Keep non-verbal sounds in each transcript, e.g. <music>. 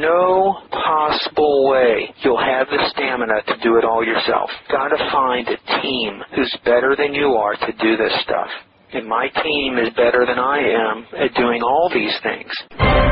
No possible way you'll have the stamina to do it all yourself. Gotta find a team who's better than you are to do this stuff. And my team is better than I am at doing all these things.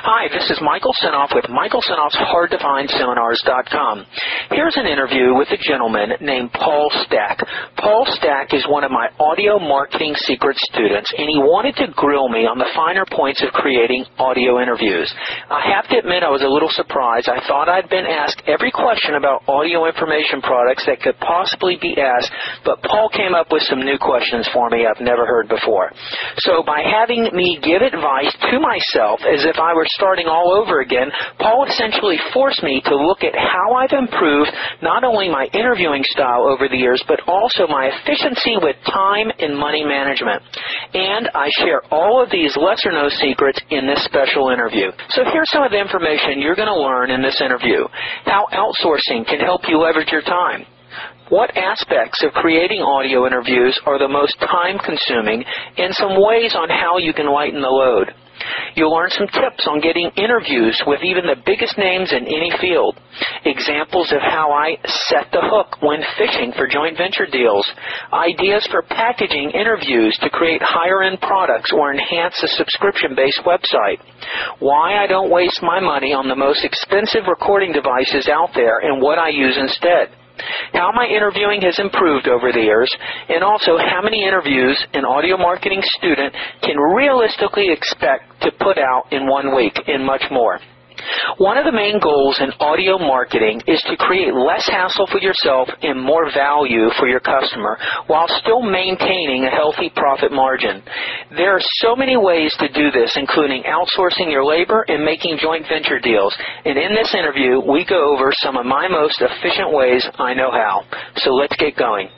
Hi, this is Michael Senoff with Michael Senoff's HardToFindSeminars.com. Here's an interview with a gentleman named Paul Stack. Paul Stack is one of my audio marketing secret students, and he wanted to grill me on the finer points of creating audio interviews. I have to admit I was a little surprised. I thought I'd been asked every question about audio information products that could possibly be asked, but Paul came up with some new questions for me I've never heard before. So by having me give advice to myself as if I were starting all over again, Paul essentially forced me to look at how I've improved not only my interviewing style over the years, but also my efficiency with time and money management. And I share all of these lesser known secrets in this special interview. So here's some of the information you're going to learn in this interview. How outsourcing can help you leverage your time. What aspects of creating audio interviews are the most time consuming and some ways on how you can lighten the load. You'll learn some tips on getting interviews with even the biggest names in any field. Examples of how I set the hook when fishing for joint venture deals. Ideas for packaging interviews to create higher end products or enhance a subscription based website. Why I don't waste my money on the most expensive recording devices out there and what I use instead how my interviewing has improved over the years, and also how many interviews an audio marketing student can realistically expect to put out in one week, and much more. One of the main goals in audio marketing is to create less hassle for yourself and more value for your customer while still maintaining a healthy profit margin. There are so many ways to do this, including outsourcing your labor and making joint venture deals. And in this interview, we go over some of my most efficient ways I know how. So let's get going.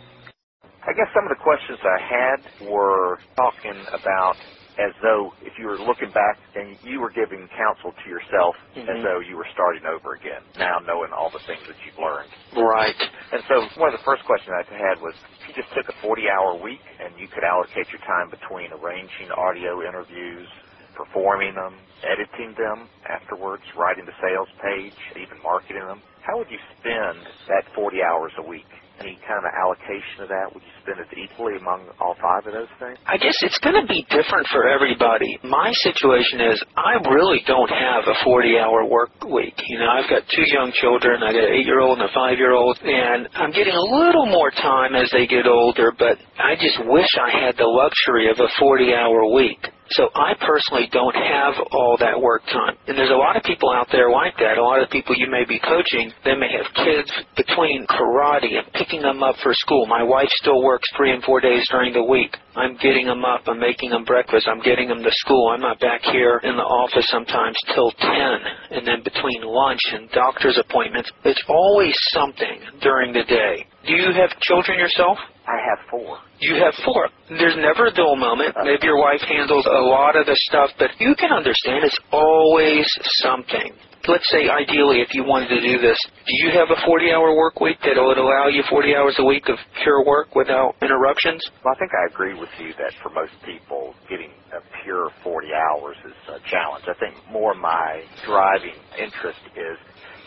I guess some of the questions I had were talking about as though if you were looking back and you were giving counsel to yourself mm-hmm. as though you were starting over again, now knowing all the things that you've learned. Right. And so one of the first questions I had was if you just took a 40 hour week and you could allocate your time between arranging audio interviews, performing them, editing them afterwards, writing the sales page, even marketing them, how would you spend that 40 hours a week? Any kind of allocation of that? Would you spend it equally among all five of those things? I guess it's going to be different for everybody. My situation is I really don't have a 40 hour work week. You know, I've got two young children. I got an eight year old and a five year old, and I'm getting a little more time as they get older, but I just wish I had the luxury of a 40 hour week. So I personally don't have all that work time. And there's a lot of people out there like that. A lot of people you may be coaching, they may have kids between karate and picking them up for school. My wife still works three and four days during the week. I'm getting them up. I'm making them breakfast. I'm getting them to school. I'm not back here in the office sometimes till 10. And then between lunch and doctor's appointments, it's always something during the day. Do you have children yourself? I have four. You have four. There's never a dull moment. Maybe your wife handles a lot of the stuff, but you can understand it's always something. Let's say ideally if you wanted to do this, do you have a 40 hour work week that would allow you 40 hours a week of pure work without interruptions? Well, I think I agree with you that for most people, getting a pure 40 hours is a challenge. I think more my driving interest is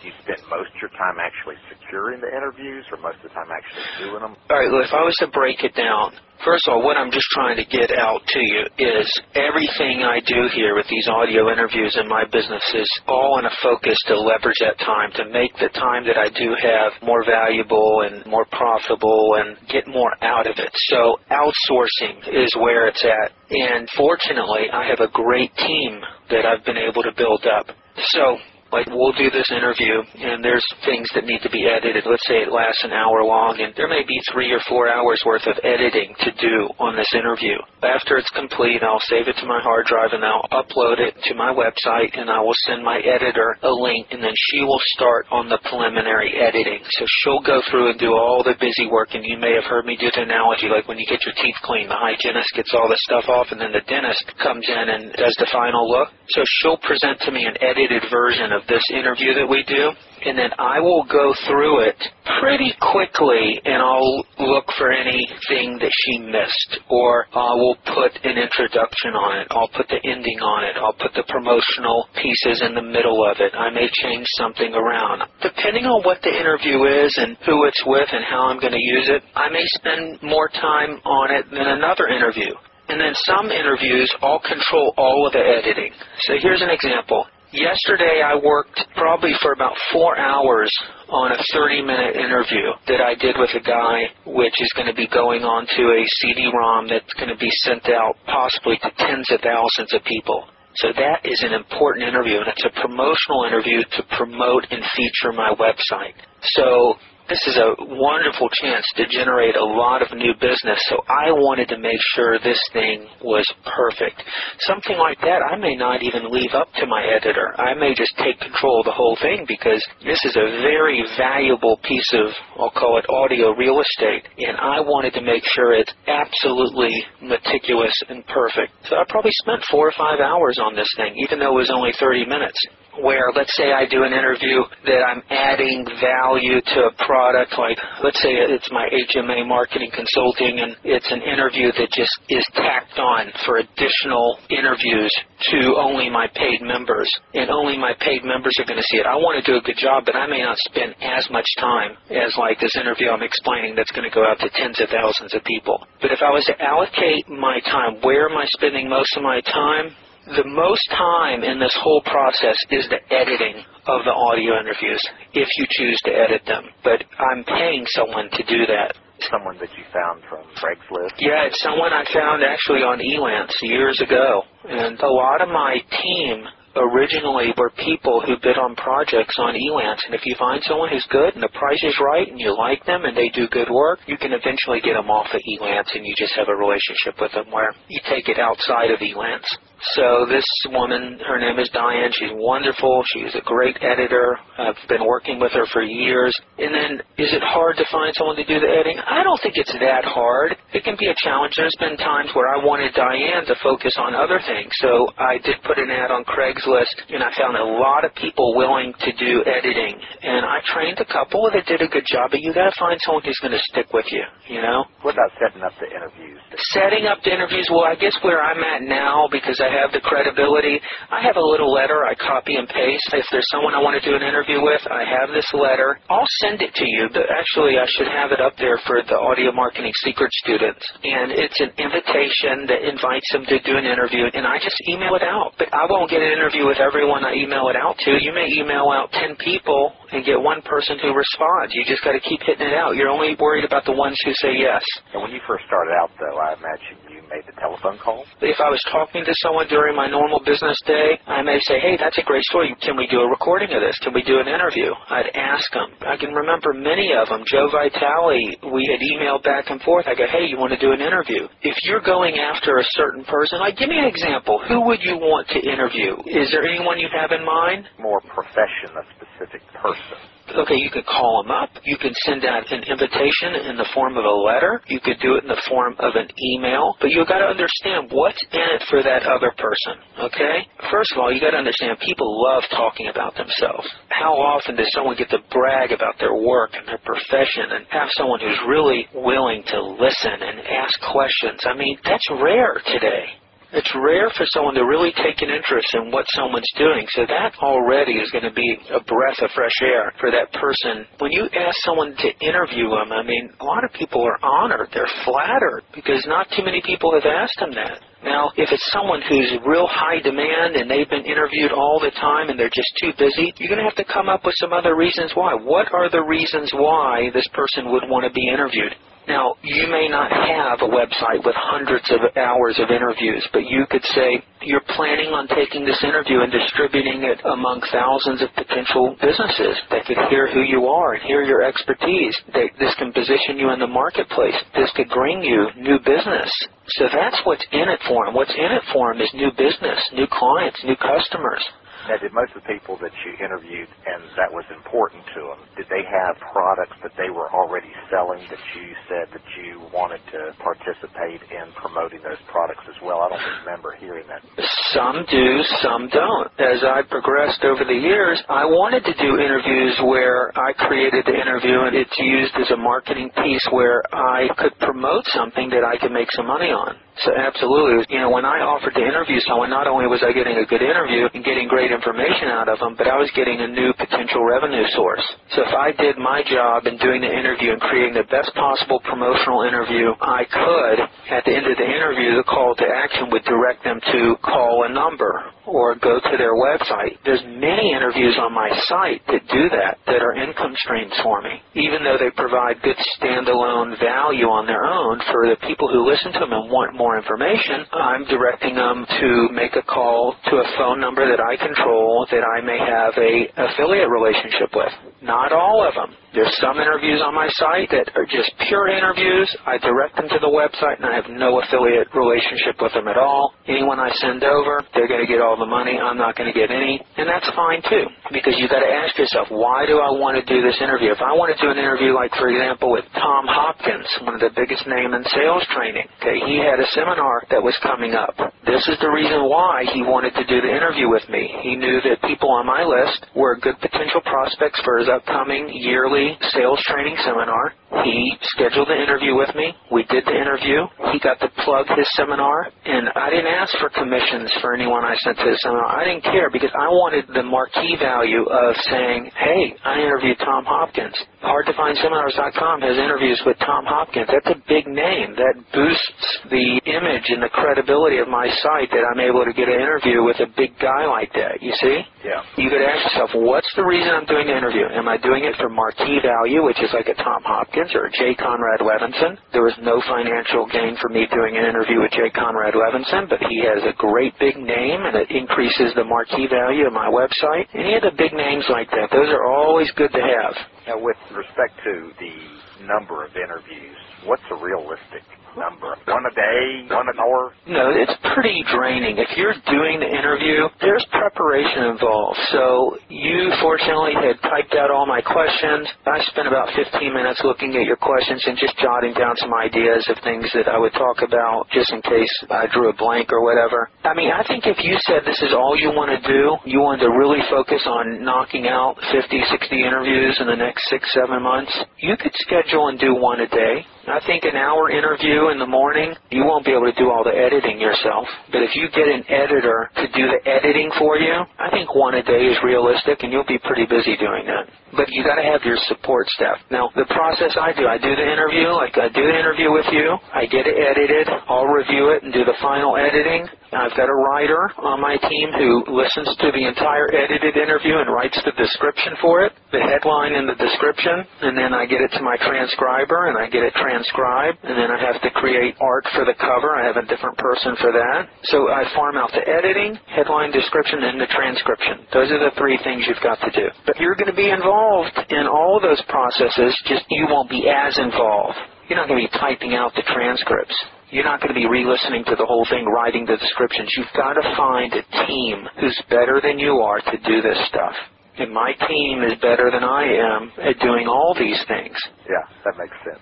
you spend most of your time actually securing the interviews or most of the time actually doing them? All right, well, if I was to break it down, First of all, what I'm just trying to get out to you is everything I do here with these audio interviews in my business is all in a focus to leverage that time, to make the time that I do have more valuable and more profitable and get more out of it. So outsourcing is where it's at. And fortunately, I have a great team that I've been able to build up. So like we'll do this interview and there's things that need to be edited. Let's say it lasts an hour long and there may be three or four hours worth of editing to do on this interview. After it's complete, I'll save it to my hard drive and I'll upload it to my website and I will send my editor a link and then she will start on the preliminary editing. So she'll go through and do all the busy work and you may have heard me do the analogy like when you get your teeth cleaned, the hygienist gets all the stuff off and then the dentist comes in and does the final look. So she'll present to me an edited version of this interview that we do, and then I will go through it pretty quickly and I'll look for anything that she missed, or I will put an introduction on it, I'll put the ending on it, I'll put the promotional pieces in the middle of it, I may change something around. Depending on what the interview is and who it's with and how I'm going to use it, I may spend more time on it than another interview. And then some interviews, I'll control all of the editing. So here's an example. Yesterday I worked probably for about four hours on a 30 minute interview that I did with a guy which is going to be going on to a CD-ROM that's going to be sent out possibly to tens of thousands of people. So that is an important interview and it's a promotional interview to promote and feature my website. So this is a wonderful chance to generate a lot of new business, so I wanted to make sure this thing was perfect. Something like that, I may not even leave up to my editor. I may just take control of the whole thing because this is a very valuable piece of, I'll call it audio real estate, and I wanted to make sure it's absolutely meticulous and perfect. So I probably spent four or five hours on this thing, even though it was only 30 minutes where let's say I do an interview that I'm adding value to a product, like let's say it's my HMA marketing consulting and it's an interview that just is tacked on for additional interviews to only my paid members and only my paid members are going to see it. I want to do a good job, but I may not spend as much time as like this interview I'm explaining that's going to go out to tens of thousands of people. But if I was to allocate my time, where am I spending most of my time? The most time in this whole process is the editing of the audio interviews, if you choose to edit them. But I'm paying someone to do that. Someone that you found from Craigslist? Yeah, it's someone I found actually on Elance years ago. And a lot of my team originally were people who bid on projects on Elance. And if you find someone who's good and the price is right and you like them and they do good work, you can eventually get them off of Elance and you just have a relationship with them where you take it outside of Elance. So this woman, her name is Diane. She's wonderful. She's a great editor. I've been working with her for years. And then, is it hard to find someone to do the editing? I don't think it's that hard. It can be a challenge. There's been times where I wanted Diane to focus on other things. So I did put an ad on Craigslist, and I found a lot of people willing to do editing. And I trained a couple that did a good job. But you got to find someone who's going to stick with you. You know. What about setting up the interviews? Setting up the interviews. Well, I guess where I'm at now because I have the credibility. I have a little letter I copy and paste. If there's someone I want to do an interview with, I have this letter. I'll send it to you. But actually, I should have it up there for the audio marketing secret students. And it's an invitation that invites them to do an interview, and I just email it out. But I won't get an interview with everyone I email it out to. You may email out 10 people and get one person who responds. You just got to keep hitting it out. You're only worried about the ones who say yes. And when you first started out, though, I imagine you made the telephone call? If I was talking to someone during my normal business day, I may say, hey, that's a great story. Can we do a recording of this? Can we do an interview? I'd ask them. I can remember many of them. Joe Vitale, we had emailed back and forth. I go, hey, you want to do an interview? If you're going after a certain person, like give me an example. Who would you want to interview? Is there anyone you have in mind? More profession, a specific person okay, you could call them up. You could send out an invitation in the form of a letter. You could do it in the form of an email. But you've got to understand what's in it for that other person, okay? First of all, you got to understand people love talking about themselves. How often does someone get to brag about their work and their profession and have someone who's really willing to listen and ask questions? I mean, that's rare today. It's rare for someone to really take an interest in what someone's doing. So that already is going to be a breath of fresh air for that person. When you ask someone to interview them, I mean, a lot of people are honored. They're flattered because not too many people have asked them that. Now, if it's someone who's real high demand and they've been interviewed all the time and they're just too busy, you're going to have to come up with some other reasons why. What are the reasons why this person would want to be interviewed? Now, you may not have a website with hundreds of hours of interviews, but you could say you're planning on taking this interview and distributing it among thousands of potential businesses that could hear who you are and hear your expertise. That this can position you in the marketplace. This could bring you new business. So that's what's in it for them. What's in it for them is new business, new clients, new customers. Now, did most of the people that you interviewed and that was important to them, did they have products that they were already selling that you said that you wanted to participate in promoting those products as well? I don't remember hearing that. Some do, some don't. As I progressed over the years, I wanted to do interviews where I created the interview and it's used as a marketing piece where I could promote something that I could make some money on. So absolutely, you know, when I offered to interview someone, not only was I getting a good interview and getting great information out of them, but I was getting a new potential revenue source. So if I did my job in doing the interview and creating the best possible promotional interview I could, at the end of the interview, the call to action would direct them to call a number or go to their website. There's many interviews on my site that do that, that are income streams for me. Even though they provide good standalone value on their own for the people who listen to them and want more more information, I'm directing them to make a call to a phone number that I control that I may have a affiliate relationship with. Not all of them. There's some interviews on my site that are just pure interviews. I direct them to the website and I have no affiliate relationship with them at all. Anyone I send over, they're going to get all the money. I'm not going to get any. And that's fine too. Because you've got to ask yourself, why do I want to do this interview? If I want to do an interview like, for example, with Tom Hopkins, one of the biggest name in sales training, okay, he had a seminar that was coming up. This is the reason why he wanted to do the interview with me. He knew that people on my list were good potential prospects for his upcoming yearly sales training seminar. He scheduled the interview with me. We did the interview. He got to plug his seminar, and I didn't ask for commissions for anyone I sent to the seminar. I didn't care because I wanted the marquee value of saying, hey, I interviewed Tom Hopkins. HardToFindSeminars.com has interviews with Tom Hopkins. That's a big name. That boosts the image and the credibility of my site that I'm able to get an interview with a big guy like that. You see? Yeah. You could ask yourself, what's the reason I'm doing the interview? Am I doing it for marquee value, which is like a Tom Hopkins or a Jay Conrad Levinson? There was no financial gain for me doing an interview with Jay Conrad Levinson, but he has a great big name and it increases the marquee value of my website. Any of the big names like that, those are always good to have. Now, with respect to the number of interviews, what's a realistic number? One a day? One an hour? No, it's pretty draining. If you're doing the interview, there's preparation involved. So you fortunately had typed out all my questions. I spent about 15 minutes looking at your questions and just jotting down some ideas of things that I would talk about just in case I drew a blank or whatever. I mean, I think if you said this is all you want to do, you want to really focus on knocking out 50, 60 interviews in the next six, seven months, you could schedule and do one a day. I think an hour interview in the morning, you won't be able to do all the editing yourself. But if you get an editor to do the editing for you, I think one a day is realistic and you'll be pretty busy doing that. But you got to have your support staff. Now, the process I do, I do the interview, like I do the interview with you, I get it edited, I'll review it and do the final editing. I've got a writer on my team who listens to the entire edited interview and writes the description for it, the headline and the description, and then I get it to my transcriber and I get it transcribed, and then I have to create art for the cover. I have a different person for that. So I farm out the editing, headline, description, and the transcription. Those are the three things you've got to do. But you're going to be involved in all of those processes, just you won't be as involved. You're not going to be typing out the transcripts. You're not going to be re-listening to the whole thing, writing the descriptions. You've got to find a team who's better than you are to do this stuff. And my team is better than I am at doing all these things. Yeah, that makes sense.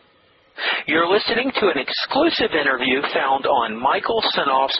You're listening to an exclusive interview found on Michael Senoff's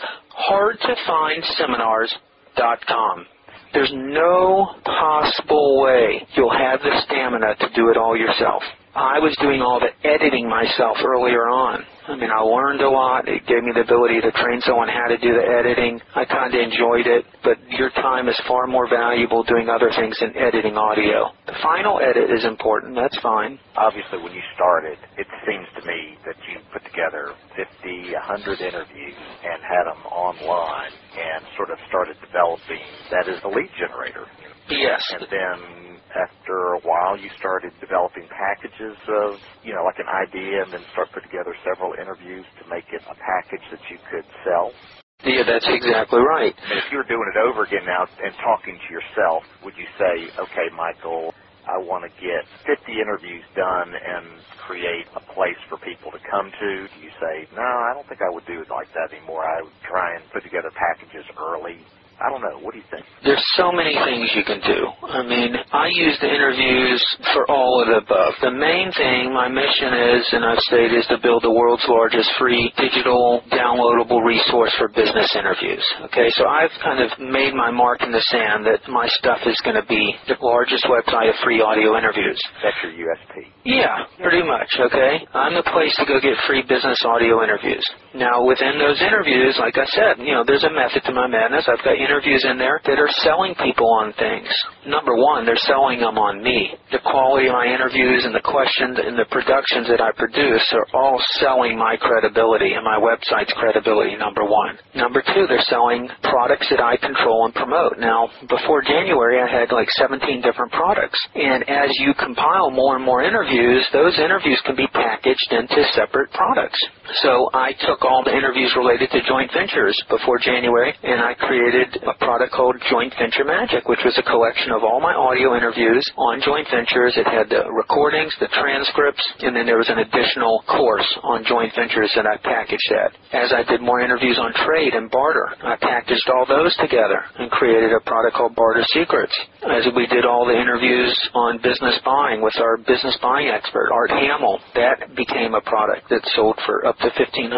HardToFindSeminars.com. There's no possible way you'll have the stamina to do it all yourself. I was doing all the editing myself earlier on. I mean, I learned a lot. It gave me the ability to train someone how to do the editing. I kind of enjoyed it, but your time is far more valuable doing other things than editing audio. The final edit is important. That's fine. Obviously, when you started, it seems to me that you put together 50, 100 interviews and had them online and sort of started developing that as a lead generator. Yes. And then after a while you started developing packages of, you know, like an idea and then start putting together several interviews to make it a package that you could sell? Yeah, that's exactly right. And if you were doing it over again now and talking to yourself, would you say, okay, Michael, I want to get 50 interviews done and create a place for people to come to? Do you say, no, I don't think I would do it like that anymore. I would try and put together packages early I don't know. What do you think? There's so many things you can do. I mean, I use the interviews for all of the above. The main thing, my mission is, and I've stated, is to build the world's largest free digital downloadable resource for business interviews. Okay, so I've kind of made my mark in the sand that my stuff is going to be the largest website of free audio interviews. That's your USP. Yeah, pretty much. Okay, I'm the place to go get free business audio interviews. Now, within those interviews, like I said, you know, there's a method to my madness. I've got interviews in there that are selling people on things. Number one, they're selling them on me. The quality of my interviews and the questions and the productions that I produce are all selling my credibility and my website's credibility, number one. Number two, they're selling products that I control and promote. Now, before January, I had like 17 different products. And as you compile more and more interviews, those interviews can be packaged into separate products. So I took all the interviews related to joint ventures before January, and I created a product called Joint Venture Magic, which was a collection of all my audio interviews on joint ventures. It had the recordings, the transcripts, and then there was an additional course on joint ventures that I packaged that. As I did more interviews on trade and barter, I packaged all those together and created a product called Barter Secrets. As we did all the interviews on business buying with our business buying expert, Art Hamill, that became a product that sold for up to $1,500.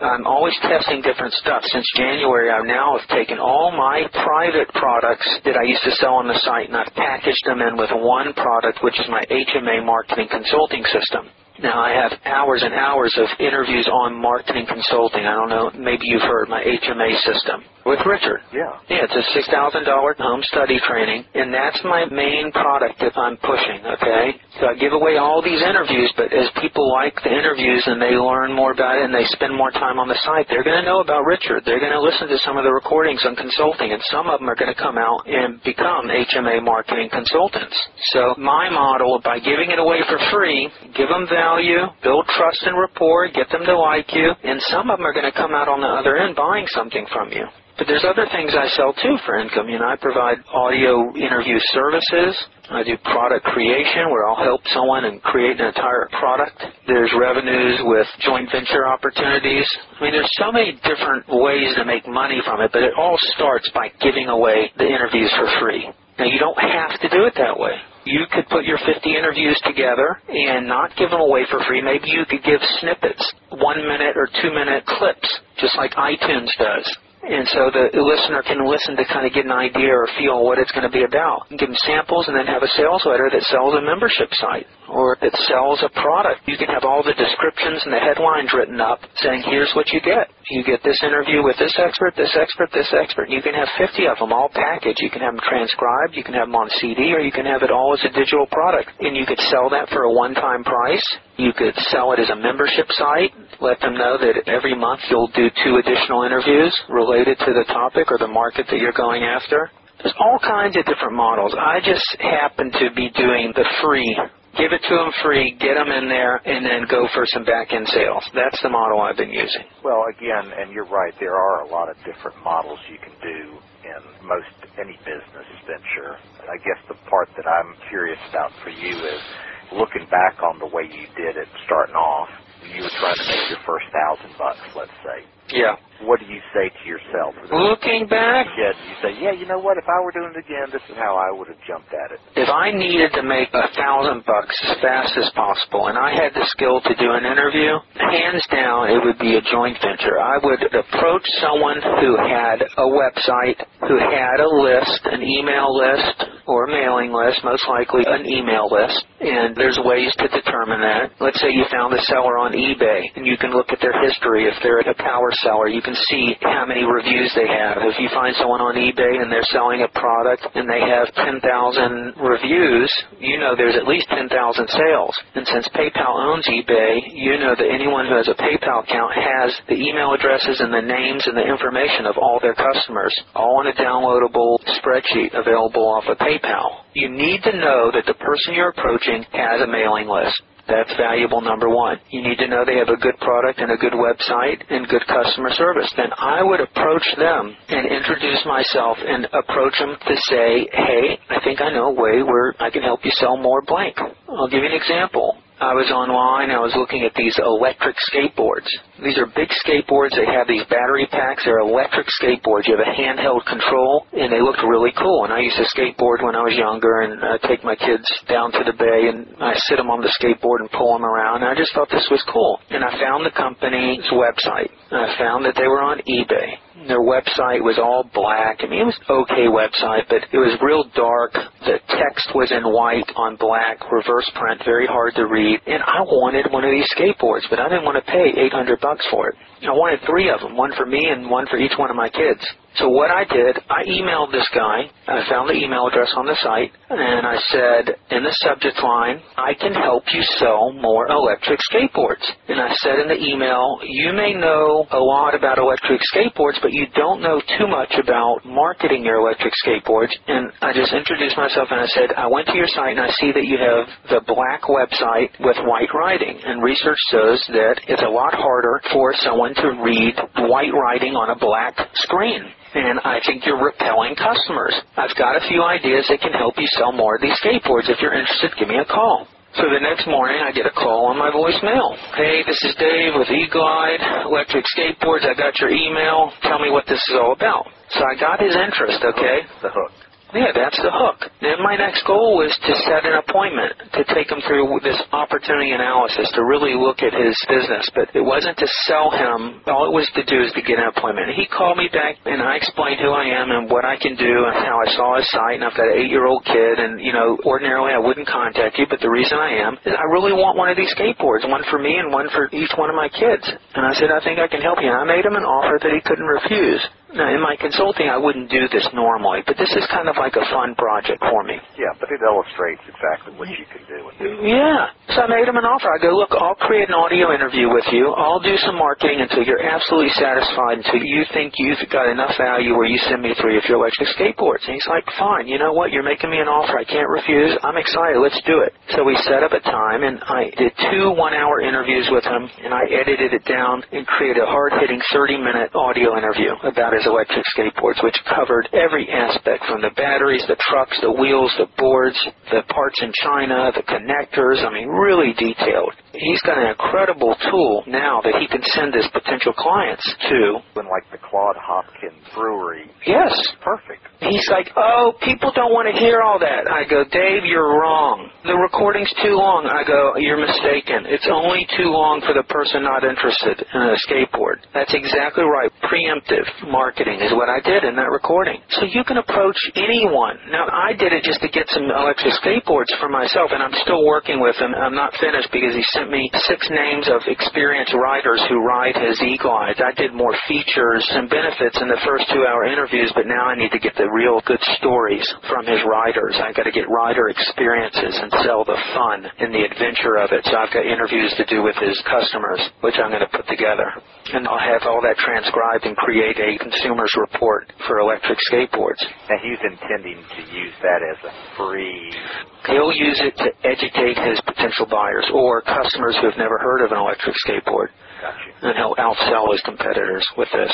I'm always testing different stuff. Since January, I now have taken all my private products that I used to sell on the site and I've packaged them in with one product, which is my HMA marketing consulting system. Now I have hours and hours of interviews on marketing consulting. I don't know, maybe you've heard my HMA system with Richard. Yeah. Yeah, it's a six thousand dollar home study training, and that's my main product that I'm pushing. Okay, so I give away all these interviews, but as people like the interviews and they learn more about it and they spend more time on the site, they're going to know about Richard. They're going to listen to some of the recordings on consulting, and some of them are going to come out and become HMA marketing consultants. So my model, by giving it away for free, give them that value, build trust and rapport, get them to like you, and some of them are going to come out on the other end buying something from you. But there's other things I sell too for income. You know, I provide audio interview services. I do product creation where I'll help someone and create an entire product. There's revenues with joint venture opportunities. I mean, there's so many different ways to make money from it, but it all starts by giving away the interviews for free. Now, you don't have to do it that way you could put your 50 interviews together and not give them away for free. Maybe you could give snippets, one minute or two minute clips, just like iTunes does. And so the listener can listen to kind of get an idea or feel what it's going to be about. Give them samples and then have a sales letter that sells a membership site or that sells a product. You can have all the descriptions and the headlines written up saying, here's what you get. You get this interview with this expert, this expert, this expert. You can have 50 of them all packaged. You can have them transcribed. You can have them on CD or you can have it all as a digital product. And you could sell that for a one-time price. You could sell it as a membership site. Let them know that every month you'll do two additional interviews related to the topic or the market that you're going after. There's all kinds of different models. I just happen to be doing the free give it to them free, get them in there, and then go for some back-end sales. That's the model I've been using. Well, again, and you're right, there are a lot of different models you can do in most any business venture. I guess the part that I'm curious about for you is looking back on the way you did it starting off, you were trying to make your first thousand bucks, let's say. Yeah. What do you say to yourself? Looking back, yeah, you say, yeah, you know what? If I were doing it again, this is how I would have jumped at it. If I needed to make a thousand bucks as fast as possible, and I had the skill to do an interview, hands down, it would be a joint venture. I would approach someone who had a website, who had a list, an email list, or a mailing list, most likely an email list. And there's ways to determine that. Let's say you found a seller on eBay and you can look at their history. If they're a power seller, you can see how many reviews they have. If you find someone on eBay and they're selling a product and they have 10,000 reviews, you know there's at least 10,000 sales. And since PayPal owns eBay, you know that anyone who has a PayPal account has the email addresses and the names and the information of all their customers, all in a downloadable spreadsheet available off of PayPal. You need to know that the person you're approaching has a mailing list. That's valuable number one. You need to know they have a good product and a good website and good customer service. Then I would approach them and introduce myself and approach them to say, hey, I think I know a way where I can help you sell more blank. I'll give you an example. I was online. I was looking at these electric skateboards. These are big skateboards. They have these battery packs. They're electric skateboards. You have a handheld control, and they looked really cool. And I used to skateboard when I was younger, and uh, take my kids down to the bay, and I sit them on the skateboard and pull them around. And I just thought this was cool. And I found the company's website. And I found that they were on eBay. Their website was all black. I mean, it was okay website, but it was real dark. The text was in white on black, reverse print, very hard to read. And I wanted one of these skateboards, but I didn't want to pay 800 bucks for it. I wanted three of them, one for me and one for each one of my kids. So what I did, I emailed this guy. I found the email address on the site, and I said in the subject line, I can help you sell more electric skateboards. And I said in the email, you may know a lot about electric skateboards, but you don't know too much about marketing your electric skateboards. And I just introduced myself and I said, I went to your site and I see that you have the black website with white writing. And research shows that it's a lot harder for someone to read white writing on a black screen and I think you're repelling customers. I've got a few ideas that can help you sell more of these skateboards. If you're interested, give me a call. So the next morning, I get a call on my voicemail. Hey, this is Dave with E-Glide Electric Skateboards. I got your email. Tell me what this is all about. So I got his interest, okay? The hook. Yeah, that's the hook. Then my next goal was to set an appointment to take him through this opportunity analysis to really look at his business. But it wasn't to sell him. All it was to do is to get an appointment. He called me back and I explained who I am and what I can do and how I saw his site. And I've got an eight-year-old kid. And you know, ordinarily I wouldn't contact you, but the reason I am is I really want one of these skateboards, one for me and one for each one of my kids. And I said, I think I can help you. And I made him an offer that he couldn't refuse. Now, in my consulting, I wouldn't do this normally, but this is kind of like a fun project for me. Yeah, but it illustrates exactly what you can do. Yeah. So I made him an offer. I go, look, I'll create an audio interview with you. I'll do some marketing until you're absolutely satisfied, until you think you've got enough value where you send me three of your electric skateboards. And he's like, fine. You know what? You're making me an offer. I can't refuse. I'm excited. Let's do it. So we set up a time, and I did two one-hour interviews with him, and I edited it down and created a hard-hitting 30-minute audio interview about his electric skateboards, which covered every aspect from the batteries, the trucks, the wheels, the boards, the parts in China, the connectors. I mean, really detailed. He's got an incredible tool now that he can send his potential clients to. And like the Claude Hopkins Brewery. Yes. Perfect. He's like, oh, people don't want to hear all that. I go, Dave, you're wrong. The recording's too long. I go, you're mistaken. It's only too long for the person not interested in a skateboard. That's exactly right. Preemptive marketing is what I did in that recording. So you can approach anyone. Now, I did it just to get some electric skateboards for myself, and I'm still working with him. I'm not finished because he sent me six names of experienced riders who ride his e-glides. I did more features and benefits in the first two-hour interviews, but now I need to get the real good stories from his riders. I've got to get rider experiences and sell the fun and the adventure of it. So I've got interviews to do with his customers, which I'm going to put together. And I'll have all that transcribed and create a consumer's report for electric skateboards. And he's intending to use that as a free. He'll use it to educate his potential buyers or customers who have never heard of an electric skateboard. And he'll outsell his competitors with this.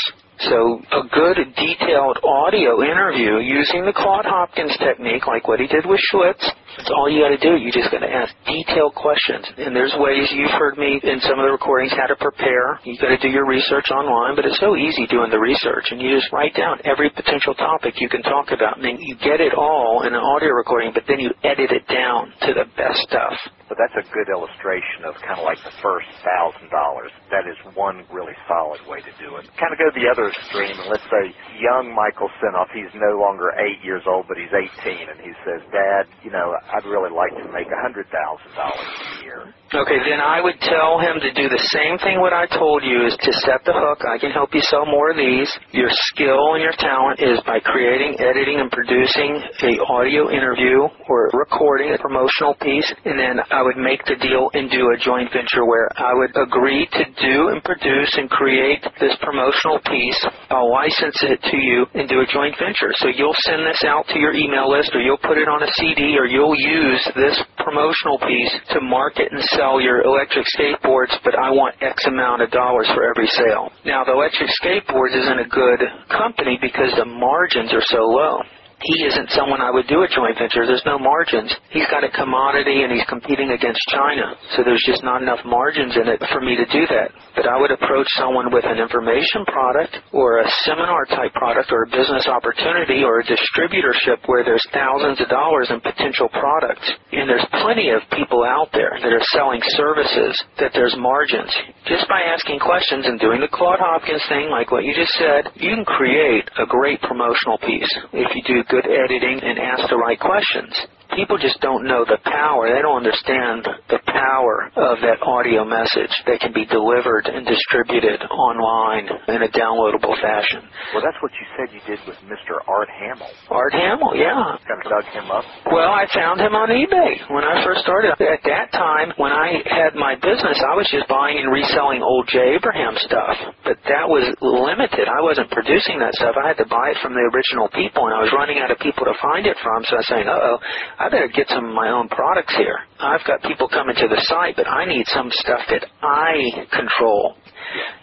So a good detailed audio interview using the Claude Hopkins technique, like what he did with Schlitz, It's all you got to do. You're just got to ask detailed questions. And there's ways you've heard me in some of the recordings how to prepare. You got to do your research online, but it's so easy doing the research. And you just write down every potential topic you can talk about, and then you get it all in an audio recording, but then you edit it down to the best stuff. But that's a good illustration of kind of like the first thousand dollars. That is one really solid way to do it. Kind of go the other extreme, and let's say young Michael Senoff, he's no longer eight years old, but he's 18, and he says, Dad, you know, I'd really like to make a $100,000 a year. Okay, then I would tell him to do the same thing what I told you is to set the hook. I can help you sell more of these. Your skill and your talent is by creating, editing, and producing a audio interview or recording a promotional piece, and then I would make the deal and do a joint venture where I would agree to do and produce and create this promotional piece. I'll license it to you and do a joint venture. So you'll send this out to your email list or you'll put it on a CD or you'll use this promotional piece to market and sell sell your electric skateboards, but I want X amount of dollars for every sale. Now, the electric skateboards isn't a good company because the margins are so low he isn't someone I would do a joint venture. There's no margins. He's got a commodity and he's competing against China. So there's just not enough margins in it for me to do that. But I would approach someone with an information product or a seminar type product or a business opportunity or a distributorship where there's thousands of dollars in potential products. And there's plenty of people out there that are selling services that there's margins. Just by asking questions and doing the Claude Hopkins thing like what you just said, you can create a great promotional piece if you do good editing and ask the right questions people just don't know the power. They don't understand the power of that audio message that can be delivered and distributed online in a downloadable fashion. Well, that's what you said you did with Mr. Art Hamill. Art Hamill, yeah. Kind of dug him up. Well, I found him on eBay when I first started. At that time, when I had my business, I was just buying and reselling old Jay Abraham stuff. But that was limited. I wasn't producing that stuff. I had to buy it from the original people, and I was running out of people to find it from. So I was saying, uh-oh, I better get some of my own products here. I've got people coming to the site, but I need some stuff that I control.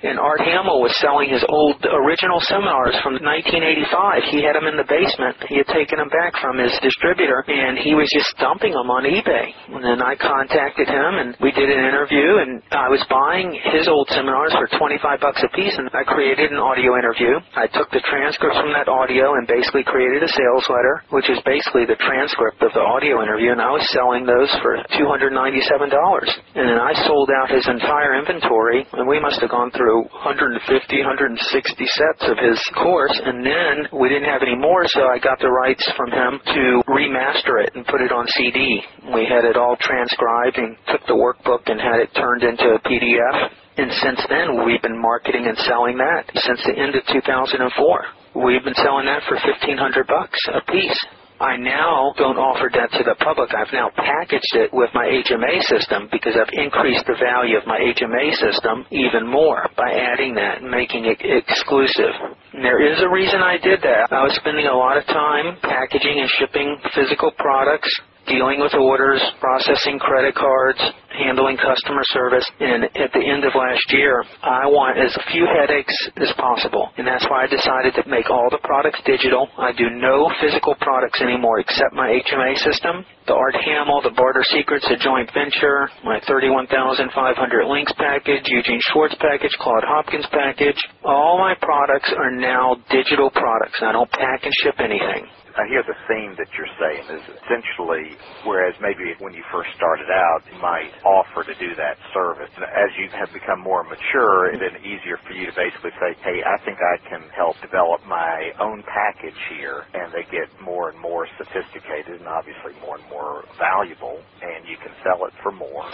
And Art Hamill was selling his old original seminars from 1985. He had them in the basement. He had taken them back from his distributor, and he was just dumping them on eBay. And then I contacted him, and we did an interview, and I was buying his old seminars for 25 bucks a piece, and I created an audio interview. I took the transcripts from that audio and basically created a sales letter, which is basically the transcript of the audio interview, and I was selling those for $297. And then I sold out his entire inventory, and we must have gone through 150, 160 sets of his course, and then we didn't have any more, so I got the rights from him to remaster it and put it on CD. We had it all transcribed and took the workbook and had it turned into a PDF. And since then, we've been marketing and selling that since the end of 2004. We've been selling that for 1500 bucks a piece. I now don't offer that to the public. I've now packaged it with my HMA system because I've increased the value of my HMA system even more by adding that and making it exclusive. And there is a reason I did that. I was spending a lot of time packaging and shipping physical products dealing with orders, processing credit cards, handling customer service. And at the end of last year, I want as few headaches as possible. And that's why I decided to make all the products digital. I do no physical products anymore except my HMA system, the Art Hamill, the Barter Secrets, a joint venture, my 31,500 links package, Eugene Schwartz package, Claude Hopkins package. All my products are now digital products. I don't pack and ship anything. I hear the theme that you're saying is essentially, whereas maybe when you first started out, you might offer to do that service. As you have become more mature, it's been easier for you to basically say, hey, I think I can help develop my own package here, and they get more and more sophisticated and obviously more and more valuable, and you can sell it for more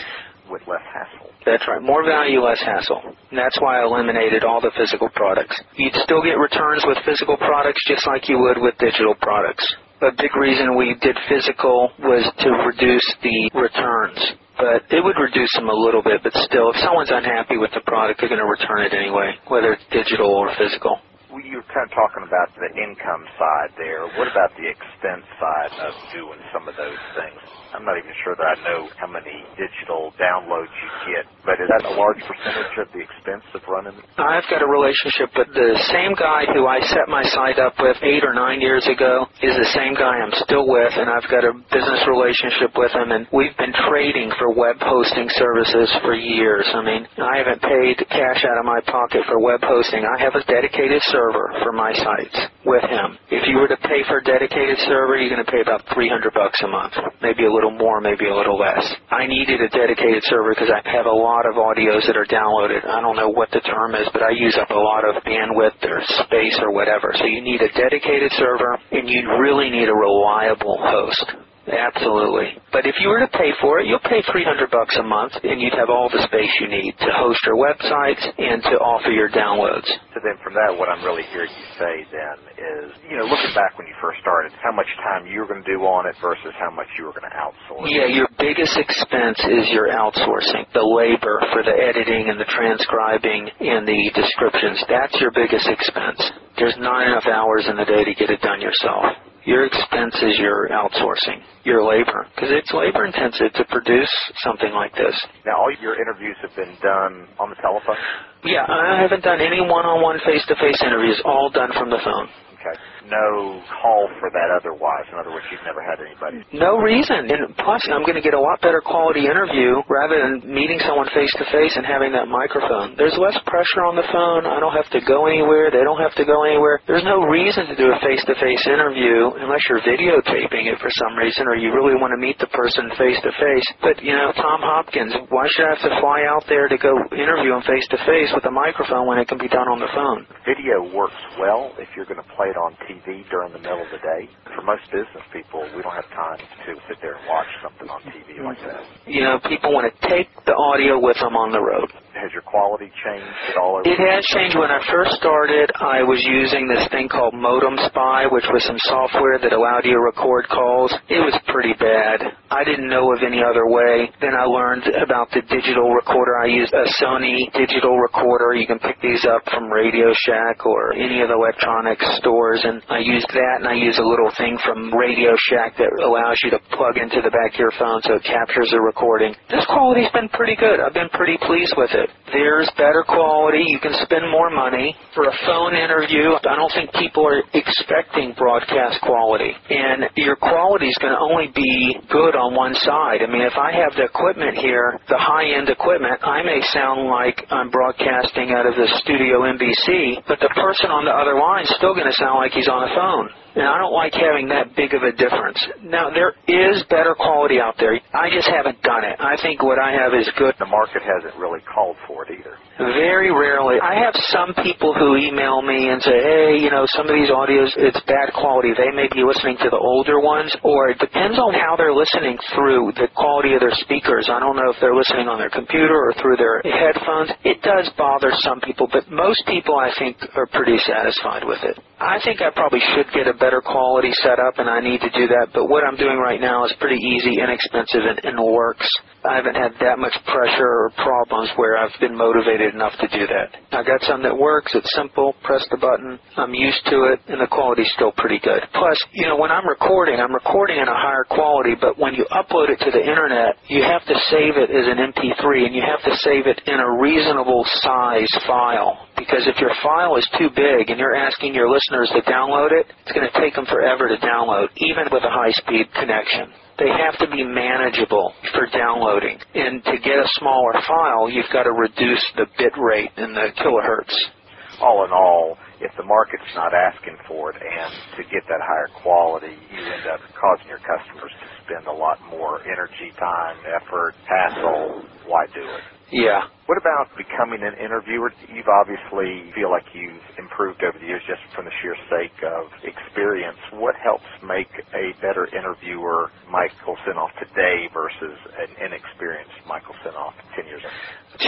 with less hassle. That's right. More value, less hassle. And that's why I eliminated all the physical products. You'd still get returns with physical products just like you would with digital products. A big reason we did physical was to reduce the returns. But it would reduce them a little bit, but still, if someone's unhappy with the product, they're going to return it anyway, whether it's digital or physical. You were kind of talking about the income side there. What about the expense side of doing some of those things? I'm not even sure that I know how many digital downloads you get, but is that a large percentage of the expense of running? I've got a relationship with the same guy who I set my site up with eight or nine years ago is the same guy I'm still with, and I've got a business relationship with him, and we've been trading for web hosting services for years. I mean, I haven't paid cash out of my pocket for web hosting. I have a dedicated server for my sites with him. If you were to pay for a dedicated server, you're going to pay about 300 bucks a month, maybe a little more, maybe a little less. I needed a dedicated server because I have a lot of audios that are downloaded. I don't know what the term is, but I use up a lot of bandwidth or space or whatever. So you need a dedicated server and you really need a reliable host. Absolutely. But if you were to pay for it, you'll pay 300 bucks a month and you'd have all the space you need to host your websites and to offer your downloads. So then from that, what I'm really hearing you say then is, you know, looking back when you first started, how much time you were going to do on it versus how much you were going to outsource. Yeah, your biggest expense is your outsourcing, the labor for the editing and the transcribing and the descriptions. That's your biggest expense. There's not enough hours in the day to get it done yourself. Your expense is your outsourcing, your labor, because it's labor intensive to produce something like this. Now, all your interviews have been done on the telephone? Yeah, I haven't done any one-on-one face-to-face interviews, all done from the phone. Okay no call for that otherwise. In other words, you've never had anybody. No reason. And plus, I'm going to get a lot better quality interview rather than meeting someone face to face and having that microphone. There's less pressure on the phone. I don't have to go anywhere. They don't have to go anywhere. There's no reason to do a face to face interview unless you're videotaping it for some reason or you really want to meet the person face to face. But, you know, Tom Hopkins, why should I have to fly out there to go interview him face to face with a microphone when it can be done on the phone? Video works well if you're going to play it on TV TV during the middle of the day. For most business people, we don't have time to sit there and watch something on TV like that. You know, people want to take the audio with them on the road. Has your quality changed at all? It has changed. When I first started, I was using this thing called Modem Spy, which was some software that allowed you to record calls. It was pretty bad. I didn't know of any other way. Then I learned about the digital recorder. I used a Sony digital recorder. You can pick these up from Radio Shack or any of the electronics stores. And I used that, and I use a little thing from Radio Shack that allows you to plug into the back of your phone so it captures the recording. This quality's been pretty good. I've been pretty pleased with it. There's better quality. You can spend more money. For a phone interview, I don't think people are expecting broadcast quality. And your quality is going to only be good on one side. I mean, if I have the equipment here, the high-end equipment, I may sound like I'm broadcasting out of the studio NBC, but the person on the other line is still going to sound like he's on a phone. And I don't like having that big of a difference. Now, there is better quality out there. I just haven't done it. I think what I have is good. The market hasn't really called for it either. Very rarely. I have some people who email me and say, hey, you know, some of these audios, it's bad quality. They may be listening to the older ones, or it depends on how they're listening through the quality of their speakers. I don't know if they're listening on their computer or through their headphones. It does bother some people, but most people, I think, are pretty satisfied with it. I think I probably should get a better quality setup, and I need to do that. But what I'm doing right now is pretty easy, inexpensive, and, and works. I haven't had that much pressure or problems where I've been motivated enough to do that. I got some that works. It's simple. Press the button. I'm used to it, and the quality's still pretty good. Plus, you know, when I'm recording, I'm recording in a higher quality, but when you upload it to the internet, you have to save it as an MP3, and you have to save it in a reasonable size file. Because if your file is too big and you're asking your listeners to download it, it's going to take them forever to download, even with a high-speed connection they have to be manageable for downloading. And to get a smaller file, you've got to reduce the bit rate and the kilohertz. All in all, if the market's not asking for it and to get that higher quality, you end up causing your customers to spend a lot more energy, time, effort, hassle. Why do it? Yeah. What about becoming an interviewer? You've obviously feel like you've improved over the years just from the sheer sake of experience. What helps make a better interviewer Michael Senoff today versus an inexperienced Michael Senoff 10 years ago?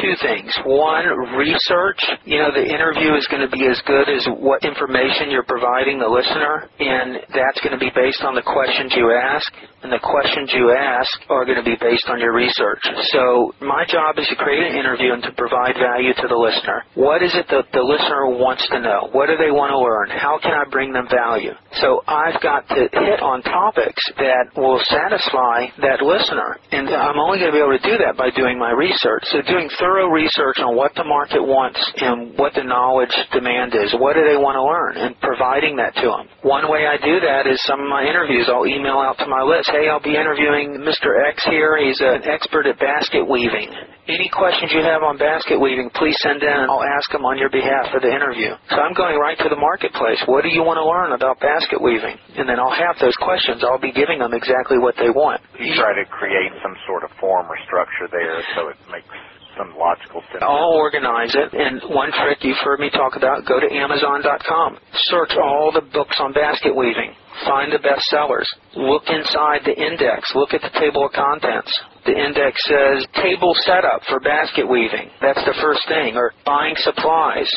Two things. One, research. You know, the interview is going to be as good as what information you're providing the listener, and that's going to be based on the questions you ask, and the questions you ask are going to be based on your research. So my job is to create an interview and to provide value to the listener. What is it that the listener wants to know? What do they want to learn? How can I bring them value? So I've got to hit on topics that will satisfy that listener. And I'm only going to be able to do that by doing my research. So doing thorough research on what the market wants and what the knowledge demand is. What do they want to learn? And providing that to them. One way I do that is some of my interviews I'll email out to my list. Hey, I'll be interviewing Mr. X here. He's an expert at basket weaving. Any questions you have on basket weaving, please send in and I'll ask them on your behalf for the interview. So I'm going right to the marketplace. What do you want to learn about basket weaving? And then I'll have those questions. I'll be giving them exactly what they want. You try to create some sort of form or structure there so it makes some logical sense. I'll organize it. And one trick you've heard me talk about, go to Amazon.com. Search all the books on basket weaving. Find the best sellers. Look inside the index. Look at the table of contents. The index says table setup for basket weaving. That's the first thing. Or buying supplies.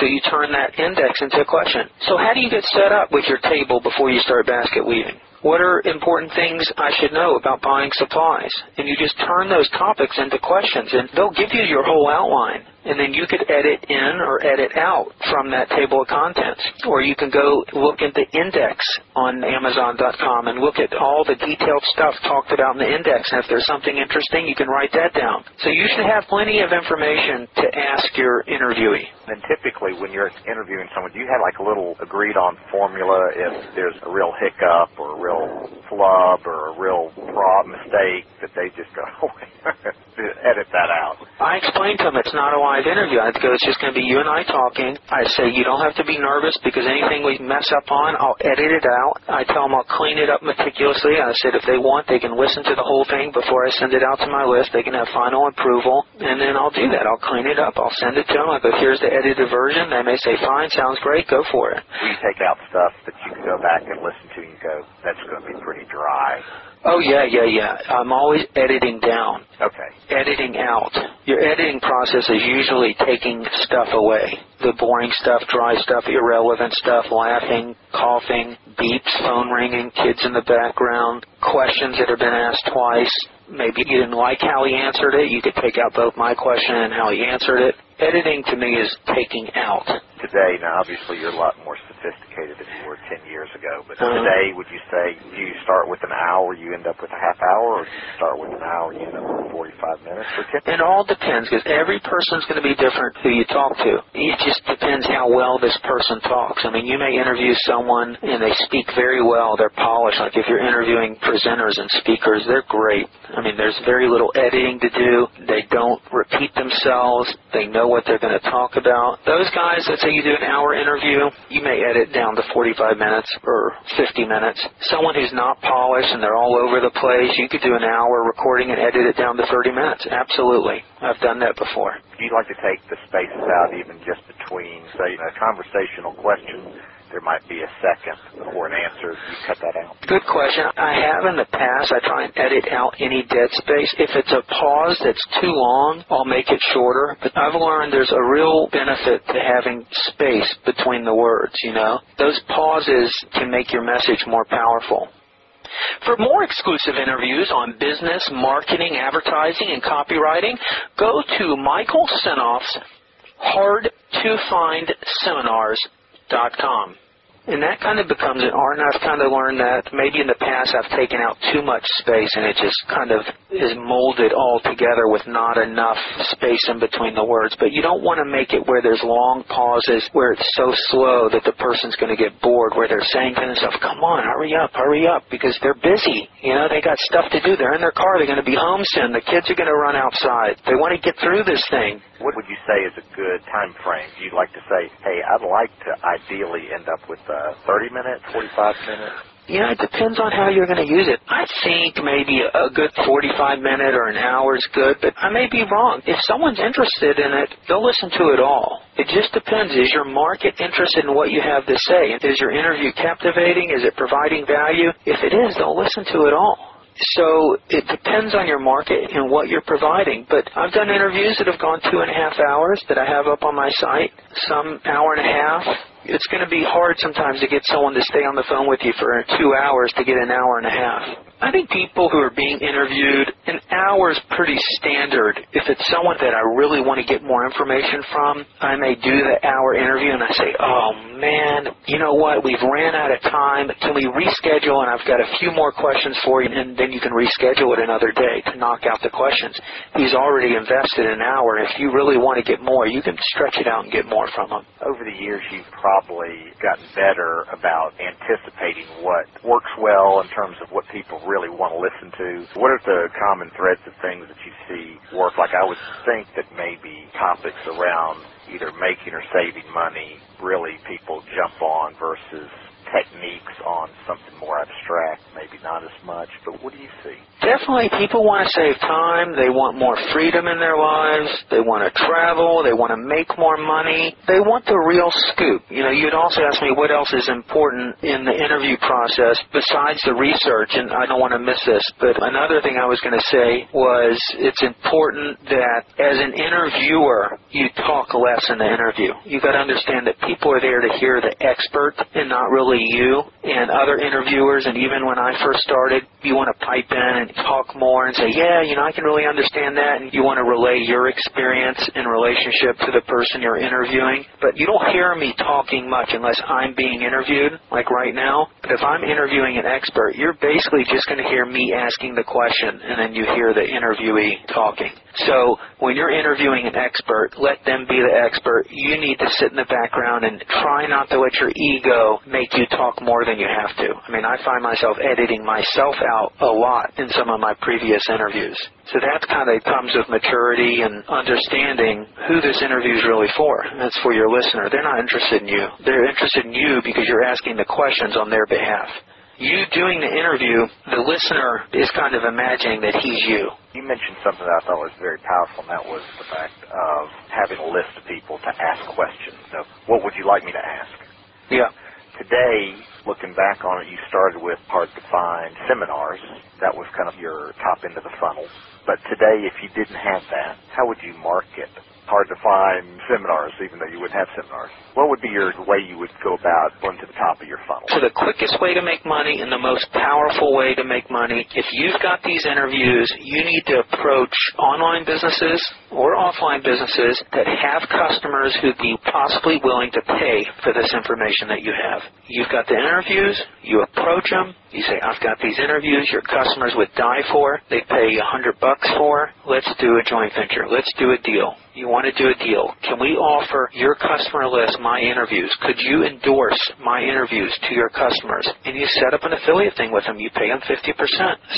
So you turn that index into a question. So how do you get set up with your table before you start basket weaving? What are important things I should know about buying supplies? And you just turn those topics into questions and they'll give you your whole outline and then you could edit in or edit out from that table of contents. Or you can go look at the index on Amazon.com and look at all the detailed stuff talked about in the index. And if there's something interesting, you can write that down. So you should have plenty of information to ask your interviewee. And typically, when you're interviewing someone, do you have like a little agreed on formula if there's a real hiccup or a real flub or a real fraud mistake that they just go, <laughs> edit that out? I explained to them it's not a live interview. I go, it's just going to be you and I talking. I say you don't have to be nervous because anything we mess up on, I'll edit it out. I tell them I'll clean it up meticulously. I said if they want, they can listen to the whole thing before I send it out to my list. They can have final approval, and then I'll do that. I'll clean it up. I'll send it to them. I go, here's the edited version. They may say, fine, sounds great, go for it. We take out stuff that you can go back and listen to and go, that's going to be pretty dry. Oh yeah, yeah, yeah. I'm always editing down. Okay. Editing out. Your editing process is usually taking stuff away. The boring stuff, dry stuff, irrelevant stuff, laughing, coughing, beeps, phone ringing, kids in the background, questions that have been asked twice. Maybe you didn't like how he answered it. You could take out both my question and how he answered it. Editing to me is taking out. Today, now obviously you're a lot more sophisticated than you were 10 years ago, but Uh-huh. today would you say, you start with an hour, you end up with a half hour, or do you start with an hour, you end up with 45 minutes, or 10 It all depends because every person's going to be different who you talk to. It just depends how well this person talks. I mean, you may interview someone and they speak very well. They're polished. Like if you're interviewing presenters and speakers, they're great. I mean, there's very little editing to do. They don't repeat themselves. They know what they're going to talk about. Those guys, let's say you do an hour interview, you may edit down to 45 minutes or 50 minutes. Someone who's not polished and they're all over the place, you could do an hour recording and edit it down to 30 minutes. Absolutely. I've done that before. Do you like to take the spaces out even just between, say, a conversational question? There might be a second before an answer. You cut that out. Good question. I have in the past. I try and edit out any dead space. If it's a pause that's too long, I'll make it shorter. But I've learned there's a real benefit to having space between the words, you know? Those pauses can make your message more powerful. For more exclusive interviews on business, marketing, advertising, and copywriting, go to Michael Senoff's Hard to Find Seminars.com. And that kind of becomes an art, and I've kind of learned that maybe in the past I've taken out too much space and it just kind of is molded all together with not enough space in between the words. But you don't want to make it where there's long pauses, where it's so slow that the person's going to get bored, where they're saying to themselves, come on, hurry up, hurry up, because they're busy. You know, they got stuff to do. They're in their car. They're going to be home soon. The kids are going to run outside. They want to get through this thing. What would you say is a good time frame? You'd like to say, hey, I'd like to ideally end up with uh, 30 minutes, 45 minutes? You know, it depends on how you're going to use it. I think maybe a good 45 minute or an hour is good, but I may be wrong. If someone's interested in it, they'll listen to it all. It just depends. Is your market interested in what you have to say? Is your interview captivating? Is it providing value? If it is, they'll listen to it all. So it depends on your market and what you're providing. But I've done interviews that have gone two and a half hours that I have up on my site, some hour and a half. It's going to be hard sometimes to get someone to stay on the phone with you for two hours to get an hour and a half. I think people who are being interviewed, an hour is pretty standard. If it's someone that I really want to get more information from, I may do the hour interview and I say, oh man, you know what, we've ran out of time. Can we reschedule? And I've got a few more questions for you and then you can reschedule it another day to knock out the questions. He's already invested an hour. If you really want to get more, you can stretch it out and get more from him. Over the years, you've probably gotten better about anticipating what works well in terms of what people really want to listen to. What are the common threads of things that you see work? Like I would think that maybe topics around either making or saving money really people jump on versus techniques on something more abstract, maybe not as much. But what do you see? Definitely, people want to save time. They want more freedom in their lives. They want to travel. They want to make more money. They want the real scoop. You know, you'd also ask me what else is important in the interview process besides the research, and I don't want to miss this. But another thing I was going to say was it's important that as an interviewer, you talk less in the interview. You've got to understand that people are there to hear the expert and not really you and other interviewers, and even when I first started, you want to pipe in and talk more and say, yeah, you know, I can really understand that, and you want to relay your experience in relationship to the person you're interviewing. But you don't hear me talking much unless I'm being interviewed, like right now. But if I'm interviewing an expert, you're basically just going to hear me asking the question, and then you hear the interviewee talking. So when you're interviewing an expert, let them be the expert. You need to sit in the background and try not to let your ego make you talk more than you have to. I mean, I find myself editing myself out a lot in some of my previous interviews. So that kind of comes with maturity and understanding who this interview is really for. That's for your listener. They're not interested in you. They're interested in you because you're asking the questions on their behalf you doing the interview, the listener is kind of imagining that he's you. You mentioned something that I thought was very powerful, and that was the fact of having a list of people to ask questions. So, what would you like me to ask? Yeah. Today, looking back on it, you started with hard to find seminars. That was kind of your top end of the funnel. But today, if you didn't have that, how would you market hard to find seminars, even though you wouldn't have seminars. What would be your way you would go about going to the top of your funnel? So the quickest way to make money and the most powerful way to make money, if you've got these interviews, you need to approach online businesses or offline businesses that have customers who'd be possibly willing to pay for this information that you have. You've got the interviews, you approach them, you say, I've got these interviews your customers would die for, they pay a hundred bucks for, let's do a joint venture, let's do a deal you want to do a deal. Can we offer your customer list my interviews? Could you endorse my interviews to your customers? And you set up an affiliate thing with them. You pay them 50%,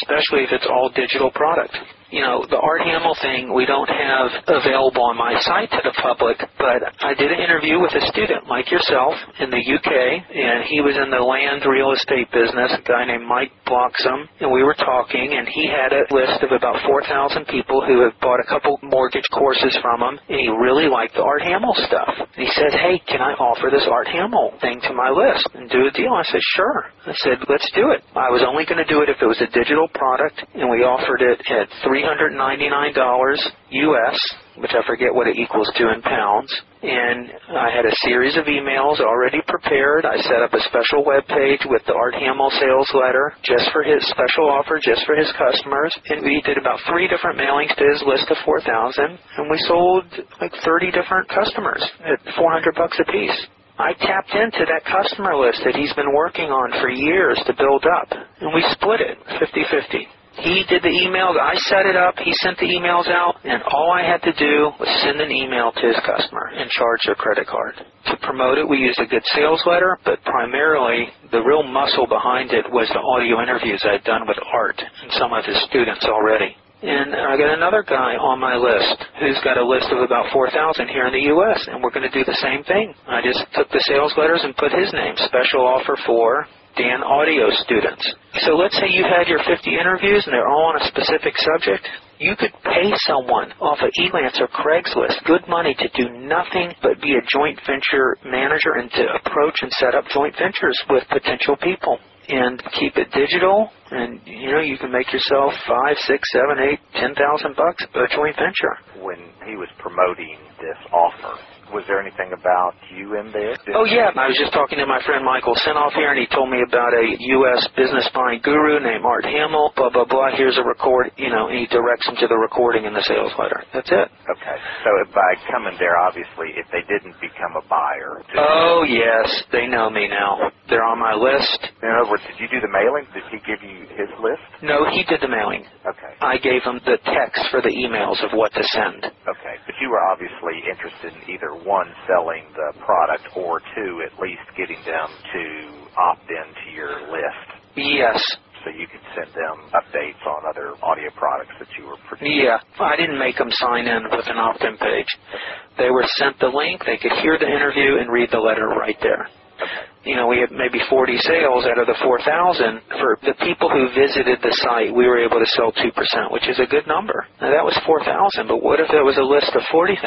especially if it's all digital product you know, the Art Hamill thing we don't have available on my site to the public, but I did an interview with a student like yourself in the UK, and he was in the land real estate business, a guy named Mike Bloxham, and we were talking, and he had a list of about 4,000 people who had bought a couple mortgage courses from him, and he really liked the Art Hamill stuff. And he said, hey, can I offer this Art Hamill thing to my list and do a deal? I said, sure. I said, let's do it. I was only going to do it if it was a digital product, and we offered it at three $399 US, which I forget what it equals to in pounds. And I had a series of emails already prepared. I set up a special web page with the Art Hamill sales letter just for his special offer, just for his customers. And we did about three different mailings to his list of 4,000. And we sold like 30 different customers at 400 bucks a piece. I tapped into that customer list that he's been working on for years to build up, and we split it 50-50. He did the emails. I set it up. He sent the emails out, and all I had to do was send an email to his customer and charge their credit card. To promote it, we used a good sales letter, but primarily the real muscle behind it was the audio interviews I'd done with Art and some of his students already. And I got another guy on my list who's got a list of about 4,000 here in the U.S., and we're going to do the same thing. I just took the sales letters and put his name, special offer for Dan audio students. So let's say you've had your 50 interviews and they're all on a specific subject. You could pay someone off of Elance or Craigslist good money to do nothing but be a joint venture manager and to approach and set up joint ventures with potential people and keep it digital and you know you can make yourself five six seven eight ten thousand bucks a joint venture when he was promoting this offer Was there anything about you in there? Did Oh yeah, I was just talking to my friend Michael Senoff here, and he told me about a U.S. business buying guru named Art Hamill. Blah blah blah. Here's a record, you know, and he directs him to the recording in the sales letter. That's it. Okay. So if by coming there, obviously, if they didn't become a buyer, Oh yes, they know me now. They're on my list. in other words, did you do the mailing? Did he give you his list? No, he did the mailing. Okay. I gave him the text for the emails of what to send. Okay. But you were obviously interested in either one, selling the product, or two, at least getting them to opt into your list Yes. so you could send them updates on other audio products that you were producing. Yeah. I didn't make them sign in with an opt-in page. They were sent the link. They could hear the interview and read the letter right there. You know, we had maybe 40 sales out of the 4,000. For the people who visited the site, we were able to sell 2%, which is a good number. Now, that was 4,000, but what if there was a list of 40,000?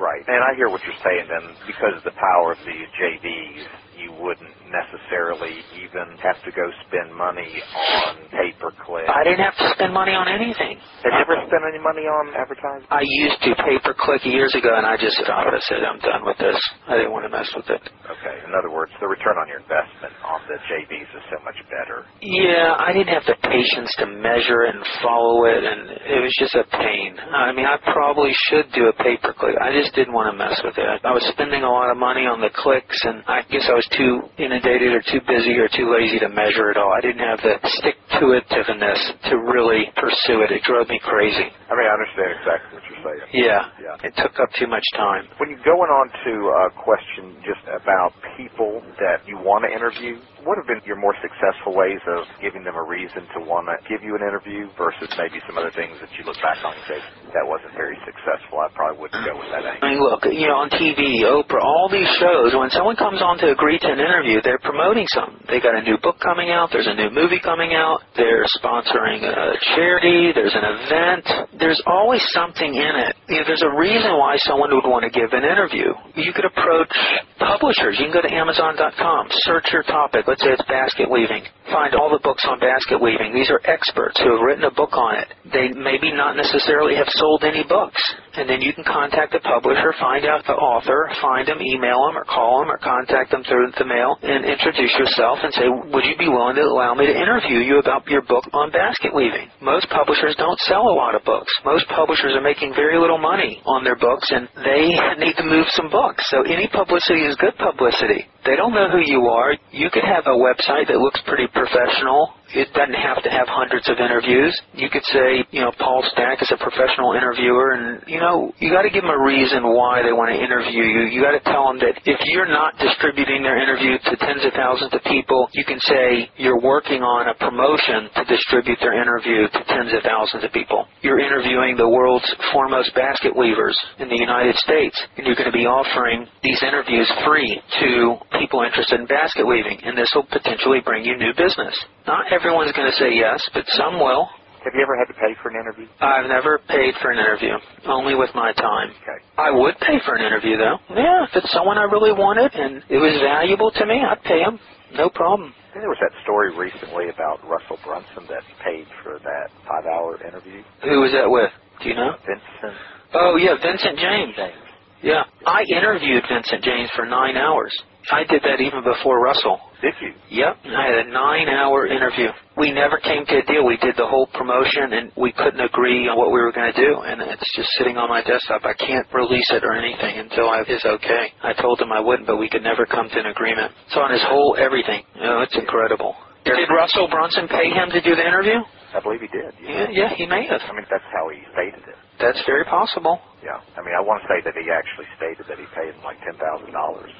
Right. And I hear what you're saying, then, because of the power of the JVs, you wouldn't necessarily even have to go spend money on pay-per-click. I didn't have to spend money on anything. Have you ever spent any money on advertising? I used to pay-per-click years ago, and I just stopped. I said, I'm done with this. I didn't want to mess with it. Okay. In other words, the return on your investment on the JVs is so much better. Yeah, I didn't have the patience to measure it and follow it, and it was just a pain. I mean, I probably should do a pay-per-click. I just didn't want to mess with it. I was spending a lot of money on the clicks, and I guess I was too inundated or too busy or too lazy to measure it all. I didn't have the stick-to-itiveness to really pursue it. It drove me crazy. I mean, I understand exactly what you're saying. Yeah, Yeah. it took up too much time. When you're going on to a question just about people that you want to interview, what have been your more successful ways of giving them a reason to want to give you an interview versus maybe some other things that you look back on and say, that wasn't very successful. I probably wouldn't go with that I mean, look, you know, on TV, Oprah, all these shows, when someone comes on to agree to an interview, they're promoting something. They got a new book coming out, there's a new movie coming out, they're sponsoring a charity, there's an event. There's always something in it. You know, there's a reason why someone would want to give an interview. You could approach publishers. You can go to Amazon.com, search your topic. Let's say it's basket weaving. Find all the books on basket weaving. These are experts who have written a book on it. They maybe not necessarily have sold any books. And then you can contact the publisher, find out the author, find them, email them, or call them, or contact them through the mail, and introduce yourself and say, would you be willing to allow me to interview you about your book on basket weaving? Most publishers don't sell a lot of books. Most publishers are making very little money on their books, and they <laughs> need to move some books. So any publicity is good publicity. They don't know who you are. You could have a website that looks pretty professional. It doesn't have to have hundreds of interviews. You could say, you know, Paul Stack is a professional interviewer, and you know, you got to give them a reason why they want to interview you. You got to tell them that if you're not distributing their interview to tens of thousands of people, you can say you're working on a promotion to distribute their interview to tens of thousands of people. You're interviewing the world's foremost basket weavers in the United States, and you're going to be offering these interviews free to people interested in basket weaving, and this will potentially bring you new business. Not everyone's going to say yes, but some will. Have you ever had to pay for an interview? I've never paid for an interview, only with my time. Okay. I would pay for an interview, though. Yeah, if it's someone I really wanted and it was valuable to me, I'd pay them. No problem. And there was that story recently about Russell Brunson that paid for that five-hour interview. Who was that with? Do you know? Vincent Oh, yeah, Vincent James. James. Yeah. I interviewed Vincent James for nine hours. I did that even before Russell. Did you? Yep, I had a nine-hour interview. We never came to a deal. We did the whole promotion, and we couldn't agree on what we were going to do. And it's just sitting on my desktop. I can't release it or anything until I is okay. I told him I wouldn't, but we could never come to an agreement. So on his whole everything, you know, it's incredible. Did Russell Brunson pay him to do the interview? I believe he did. Yeah, yeah, he may have. I mean, that's how he stated it. That's very possible. Yeah. I mean, I want to say that he actually stated that he paid him like ten thousand dollars.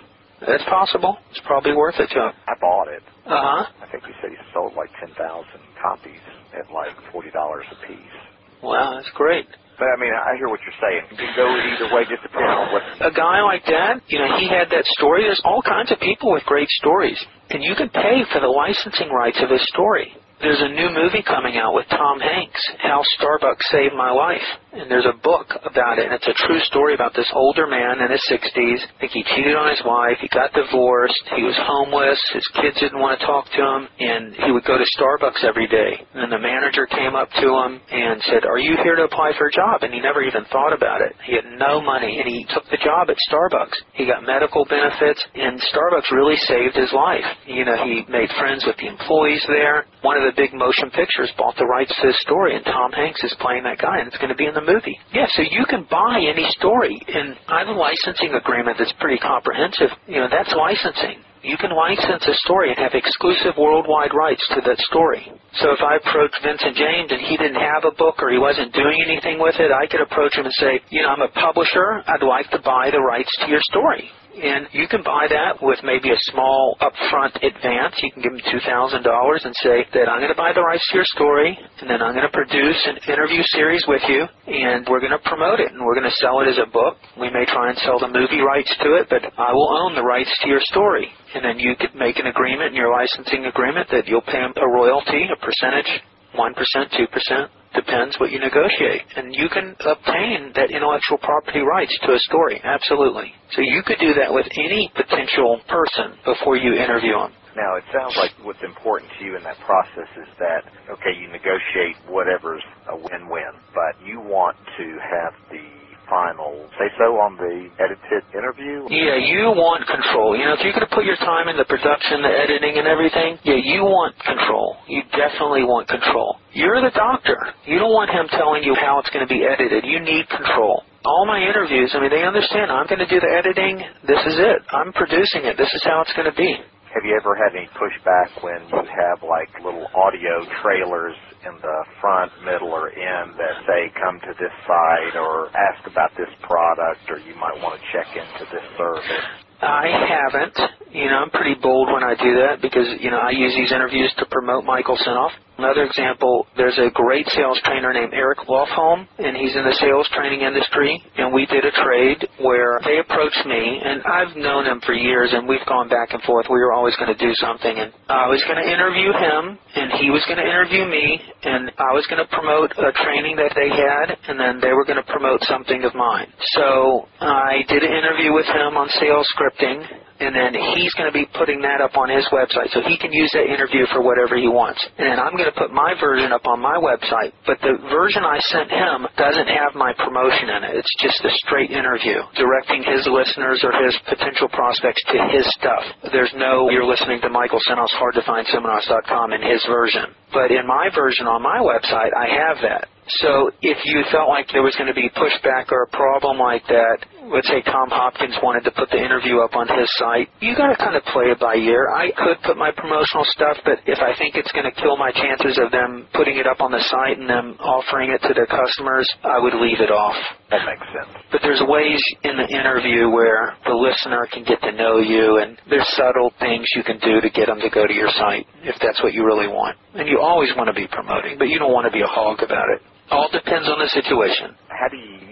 That's possible. It's probably worth it to him. I bought it. Uh huh. I think he said he sold like ten thousand copies at like forty dollars a piece. Wow, that's great. But I mean, I hear what you're saying. You can go either way, just depending on what. a guy like that, you know, he had that story. There's all kinds of people with great stories, and you can pay for the licensing rights of his story. There's a new movie coming out with Tom Hanks, How Starbucks Saved My Life, and there's a book about it, and it's a true story about this older man in his 60s. I think he cheated on his wife, he got divorced, he was homeless, his kids didn't want to talk to him, and he would go to Starbucks every day. And the manager came up to him and said, Are you here to apply for a job? And he never even thought about it. He had no money, and he took the job at Starbucks. He got medical benefits, and Starbucks really saved his life. You know, he made friends with the employees there. One of the big motion pictures bought the rights to his story, and Tom Hanks is playing that guy, and it's going to be in the movie. Yeah, so you can buy any story, and I have a licensing agreement that's pretty comprehensive. You know, that's licensing you can license a story and have exclusive worldwide rights to that story. So if I approached Vincent James and he didn't have a book or he wasn't doing anything with it, I could approach him and say, you know, I'm a publisher. I'd like to buy the rights to your story. And you can buy that with maybe a small upfront advance. You can give them $2,000 and say that I'm going to buy the rights to your story, and then I'm going to produce an interview series with you, and we're going to promote it, and we're going to sell it as a book. We may try and sell the movie rights to it, but I will own the rights to your story. And then you could make an agreement in your licensing agreement that you'll pay a royalty, a percentage, 1%, 2%, depends what you negotiate. And you can obtain that intellectual property rights to a story, absolutely. So you could do that with any potential person before you interview them. Now, it sounds like what's important to you in that process is that, okay, you negotiate whatever's a win-win, but you want to have the final say so on the edited interview? Yeah, you want control. You know, if you're going to put your time in the production, the editing, and everything, yeah, you want control. You definitely want control. You're the doctor. You don't want him telling you how it's going to be edited. You need control all my interviews, I mean, they understand I'm going to do the editing. This is it. I'm producing it. This is how it's going to be. Have you ever had any pushback when you have like little audio trailers in the front, middle, or end that say come to this site or ask about this product or you might want to check into this service? I haven't. You know, I'm pretty bold when I do that because, you know, I use these interviews to promote Michael Senoff. Another example, there's a great sales trainer named Eric Lofholm, and he's in the sales training industry, and we did a trade where they approached me, and I've known him for years, and we've gone back and forth. We were always going to do something, and I was going to interview him, and he was going to interview me, and I was going to promote a training that they had, and then they were going to promote something of mine. So I did an interview with him on sales scripting, and then he's going to be putting that up on his website so he can use that interview for whatever he wants. And I'm going to put my version up on my website, but the version I sent him doesn't have my promotion in it. It's just a straight interview directing his listeners or his potential prospects to his stuff. There's no you're listening to Michael Senoff's hard to find in his version. But in my version on my website, I have that. So if you felt like there was going to be pushback or a problem like that, let's say Tom Hopkins wanted to put the interview up on his site, you got to kind of play it by ear. I could put my promotional stuff, but if I think it's going to kill my chances of them putting it up on the site and them offering it to their customers, I would leave it off. That makes sense. But there's ways in the interview where the listener can get to know you, and there's subtle things you can do to get them to go to your site if that's what you really want. And you always want to be promoting, but you don't want to be a hog about it. All depends on the situation. How do you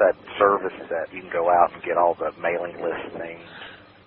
that service that you can go out and get all the mailing list names?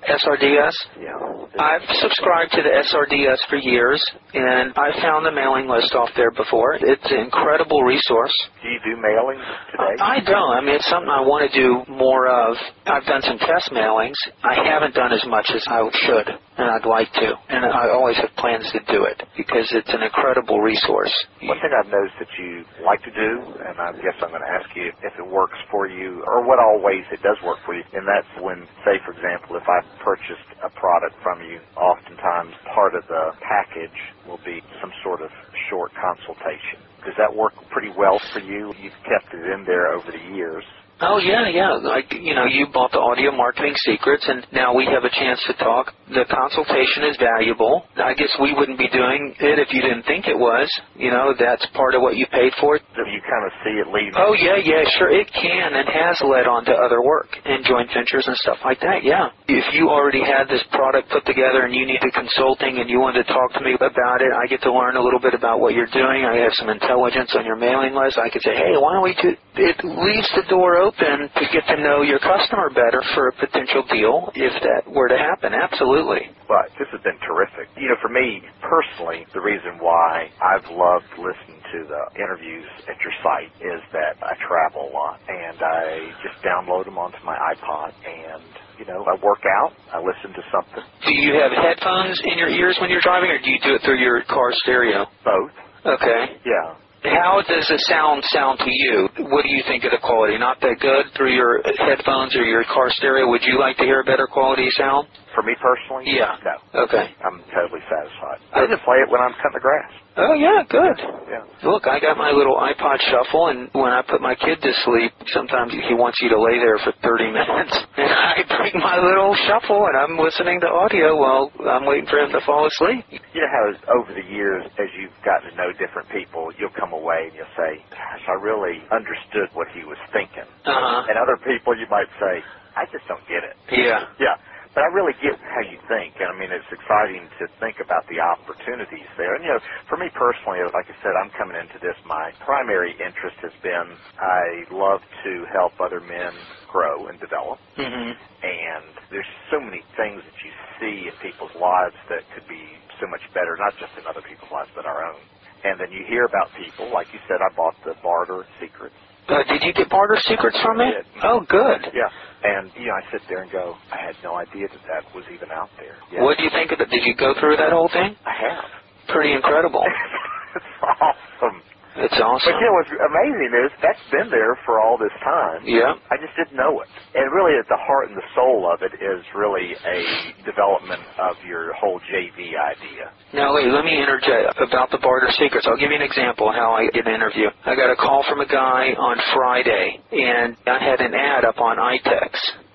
SRDS? Yeah. I've subscribed to the SRDS for years, and I found the mailing list off there before. It's an incredible resource. Do you do mailings today? I don't. I mean, it's something I want to do more of. I've done some test mailings. I haven't done as much as I should, and I'd like to. And I always have plans to do it because it's an incredible resource. One thing I've noticed that you like to do, and I guess I'm going to ask you if it works for you, or what all ways it does work for you, and that's when, say, for example, if I purchased a product from you, oftentimes part of the package will be some sort of short consultation. Does that work pretty well for you? You've kept it in there over the years. Oh yeah, yeah. Like you know, you bought the audio marketing secrets, and now we have a chance to talk. The consultation is valuable. I guess we wouldn't be doing it if you didn't think it was. You know, that's part of what you paid for. Do you kind of see it leading? Oh yeah, yeah, sure. It can and has led on to other work and joint ventures and stuff like that. Yeah. If you already had this product put together and you needed consulting and you wanted to talk to me about it, I get to learn a little bit about what you're doing. I have some intelligence on your mailing list. I could say, hey, why don't we do? It leaves the door open open to get to know your customer better for a potential deal if that were to happen. Absolutely. But this has been terrific. You know, for me personally, the reason why I've loved listening to the interviews at your site is that I travel a lot and I just download them onto my iPod and you know, I work out, I listen to something. Do you have headphones in your ears when you're driving, or do you do it through your car stereo? Both. Okay. Yeah. How does the sound sound to you? What do you think of the quality? Not that good through your headphones or your car stereo? Would you like to hear a better quality sound? For me personally? Yeah. No. Okay. I'm totally satisfied. I just play it when I'm cutting the grass. Oh yeah, good. Yeah. Look, I got my little iPod shuffle, and when I put my kid to sleep, sometimes he wants you to lay there for 30 <laughs> minutes, and I bring my little shuffle, and I'm listening to audio while I'm waiting for him to fall asleep. You know how over the years, as you've gotten to know different people, you'll come away and you'll say, "Gosh, I really understood what he was thinking," Uh-huh. and other people you might say, "I just don't get it." Yeah. Yeah. But I really get how you think, and I mean it's exciting to think about the opportunities there. And you know, for me personally, like I said, I'm coming into this. My primary interest has been I love to help other men grow and develop, hmm and there's so many things that you see in people's lives that could be so much better, not just in other people's lives, but our own. And then you hear about people, like you said, I bought the Barter Secrets. Uh, did you get barter secrets from me? I did. Oh, good. Yeah. And, you know, I sit there and go, I had no idea that that was even out there. Yeah. What do you think of it? Did you go through that whole thing? I have. Pretty incredible. <laughs> it's awesome. It's awesome. But you know what's amazing is that's been there for all this time. Yeah. I just didn't know it. And really at the heart and the soul of it is really a development of your whole JV idea. Now wait, let me interject about the barter secrets. I'll give you an example of how I get an interview. I got a call from a guy on Friday, and I had an ad up on iTex.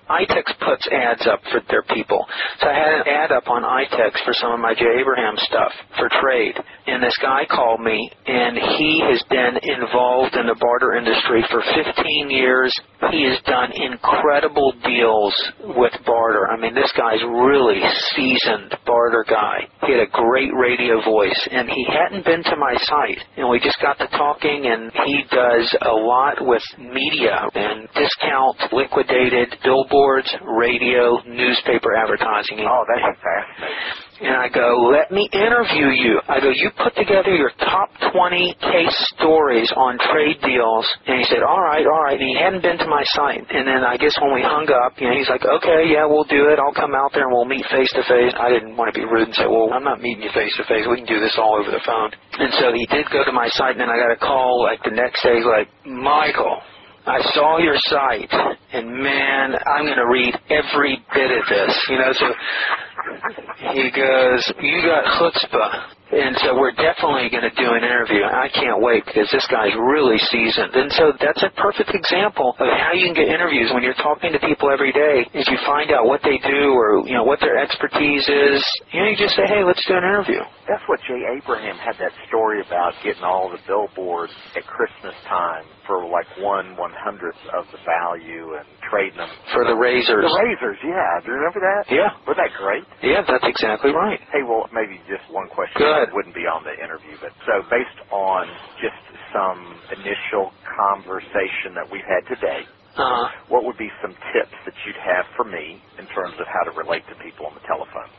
iTex puts ads up for their people. So I had an ad up on iTex for some of my Jay Abraham stuff for trade. And this guy called me, and he has been involved in the barter industry for 15 years. He has done incredible deals with barter. I mean, this guy's really seasoned barter guy. He had a great radio voice, and he hadn't been to my site. And we just got to talking, and he does a lot with media and discount liquidated billboards, radio, newspaper advertising. Oh, that's fascinating. And I go, let me interview you. I go, you put together your top 20 case stories on trade deals. And he said, all right, all right. And he hadn't been to my site. And then I guess when we hung up, you know, he's like, okay, yeah, we'll do it. I'll come out there and we'll meet face to face. I didn't want to be rude and say, well, I'm not meeting you face to face. We can do this all over the phone. And so he did go to my site. And then I got a call like the next day, like, Michael, I saw your site, and man, I'm going to read every bit of this. You know, so he goes, "You got chutzpah." And so we're definitely going to do an interview. I can't wait because this guy's really seasoned. And so that's a perfect example of how you can get interviews when you're talking to people every day. Is you find out what they do or you know what their expertise is. You know, you just say, "Hey, let's do an interview." That's what Jay Abraham had that story about getting all the billboards at Christmas time for like one one hundredth of the value and trading them For the razors. The razors, yeah. Do you remember that? Yeah. Wasn't that great? Yeah, that's exactly right. Hey, well, maybe just one question Go that wouldn't be on the interview, but so based on just some initial conversation that we've had today, Uh, what would be some tips that you'd have for me in terms of how to relate to people on the telephone?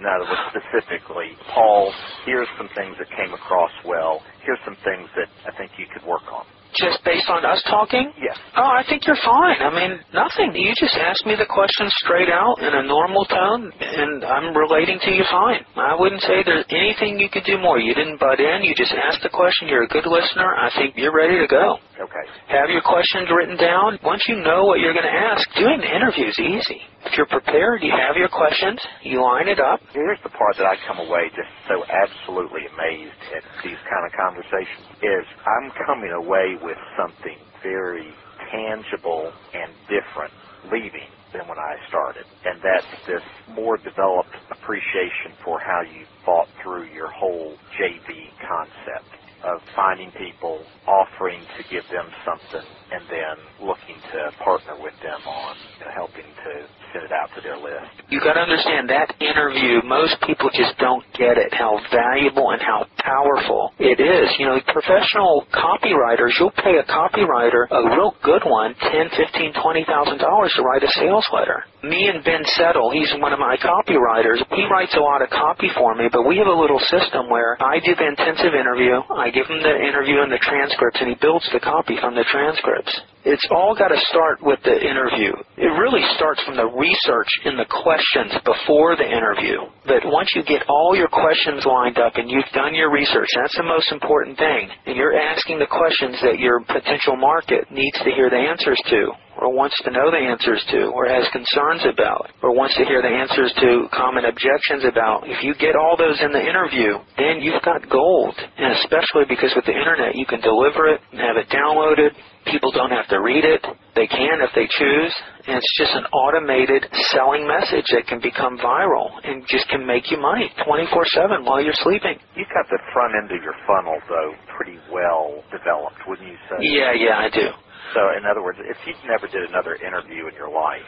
In other words, specifically, Paul, here's some things that came across well. Here's some things that I think you could work on. Just based on us talking? Yes. Oh, I think you're fine. I mean, nothing. You just ask me the question straight out in a normal tone, and I'm relating to you fine. I wouldn't say there's anything you could do more. You didn't butt in. You just asked the question. You're a good listener. I think you're ready to go. Okay. Have your questions written down. Once you know what you're going to ask, doing the interview is easy. If you're prepared, you have your questions, you line it up. Here's the part that I come away just so absolutely amazed at these kind of conversations is I'm coming away with something very tangible and different leaving than when I started. And that's this more developed appreciation for how you thought through your whole JV concept of finding people, offering to give them something, and then looking to partner with them on helping to send it out to their list. You got to understand that interview. Most people just don't get it how valuable and how powerful it is. You know, professional copywriters. You'll pay a copywriter a real good one ten, fifteen, twenty thousand dollars to write a sales letter. Me and Ben Settle, he's one of my copywriters. He writes a lot of copy for me, but we have a little system where I do the intensive interview. I I give him the interview and the transcripts, and he builds the copy from the transcripts. It's all got to start with the interview. It really starts from the research in the questions before the interview. But once you get all your questions lined up and you've done your research, that's the most important thing. And you're asking the questions that your potential market needs to hear the answers to or wants to know the answers to, or has concerns about, or wants to hear the answers to common objections about. If you get all those in the interview, then you've got gold. And especially because with the internet, you can deliver it and have it downloaded. People don't have to read it. They can if they choose. And it's just an automated selling message that can become viral and just can make you money 24-7 while you're sleeping. You've got the front end of your funnel, though, pretty well developed, wouldn't you say? Yeah, yeah, I do. So, in other words, if you never did another interview in your life,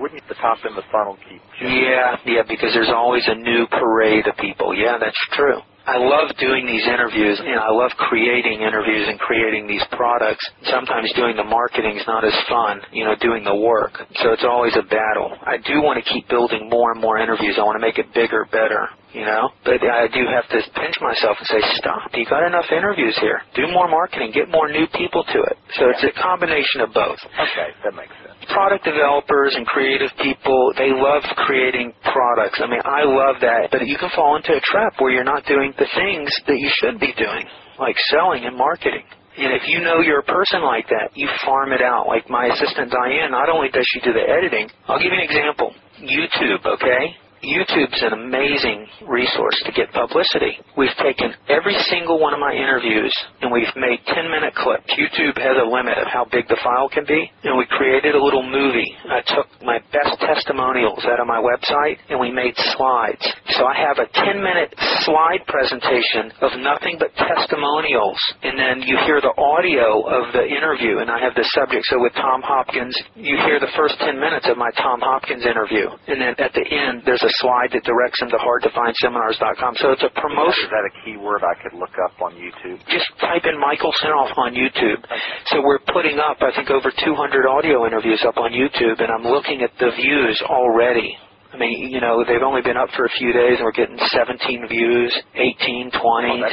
wouldn't the top end of the funnel keep? Yeah, yeah, because there's always a new parade of people. Yeah, that's true. I love doing these interviews and I love creating interviews and creating these products. Sometimes doing the marketing is not as fun, you know, doing the work. So it's always a battle. I do want to keep building more and more interviews. I want to make it bigger, better, you know, but I do have to pinch myself and say, stop. You got enough interviews here. Do more marketing. Get more new people to it. So it's a combination of both. Okay, that makes sense product developers and creative people, they love creating products. I mean, I love that, but you can fall into a trap where you're not doing the things that you should be doing, like selling and marketing. And if you know you're a person like that, you farm it out. Like my assistant Diane, not only does she do the editing, I'll give you an example. YouTube, okay? YouTube's an amazing resource to get publicity. We've taken every single one of my interviews and we've made 10 minute clips. YouTube has a limit of how big the file can be and we created a little movie. I took my best testimonials out of my website and we made slides. So I have a 10 minute slide presentation of nothing but testimonials and then you hear the audio of the interview and I have the subject. So with Tom Hopkins, you hear the first 10 minutes of my Tom Hopkins interview and then at the end there's a slide that directs them to hardtofindseminars.com. So it's a promotion. Is that a keyword I could look up on YouTube? Just type in Michael Senoff on YouTube. So we're putting up, I think, over 200 audio interviews up on YouTube, and I'm looking at the views already. I mean, you know, they've only been up for a few days and we're getting 17 views, 18, 20, oh,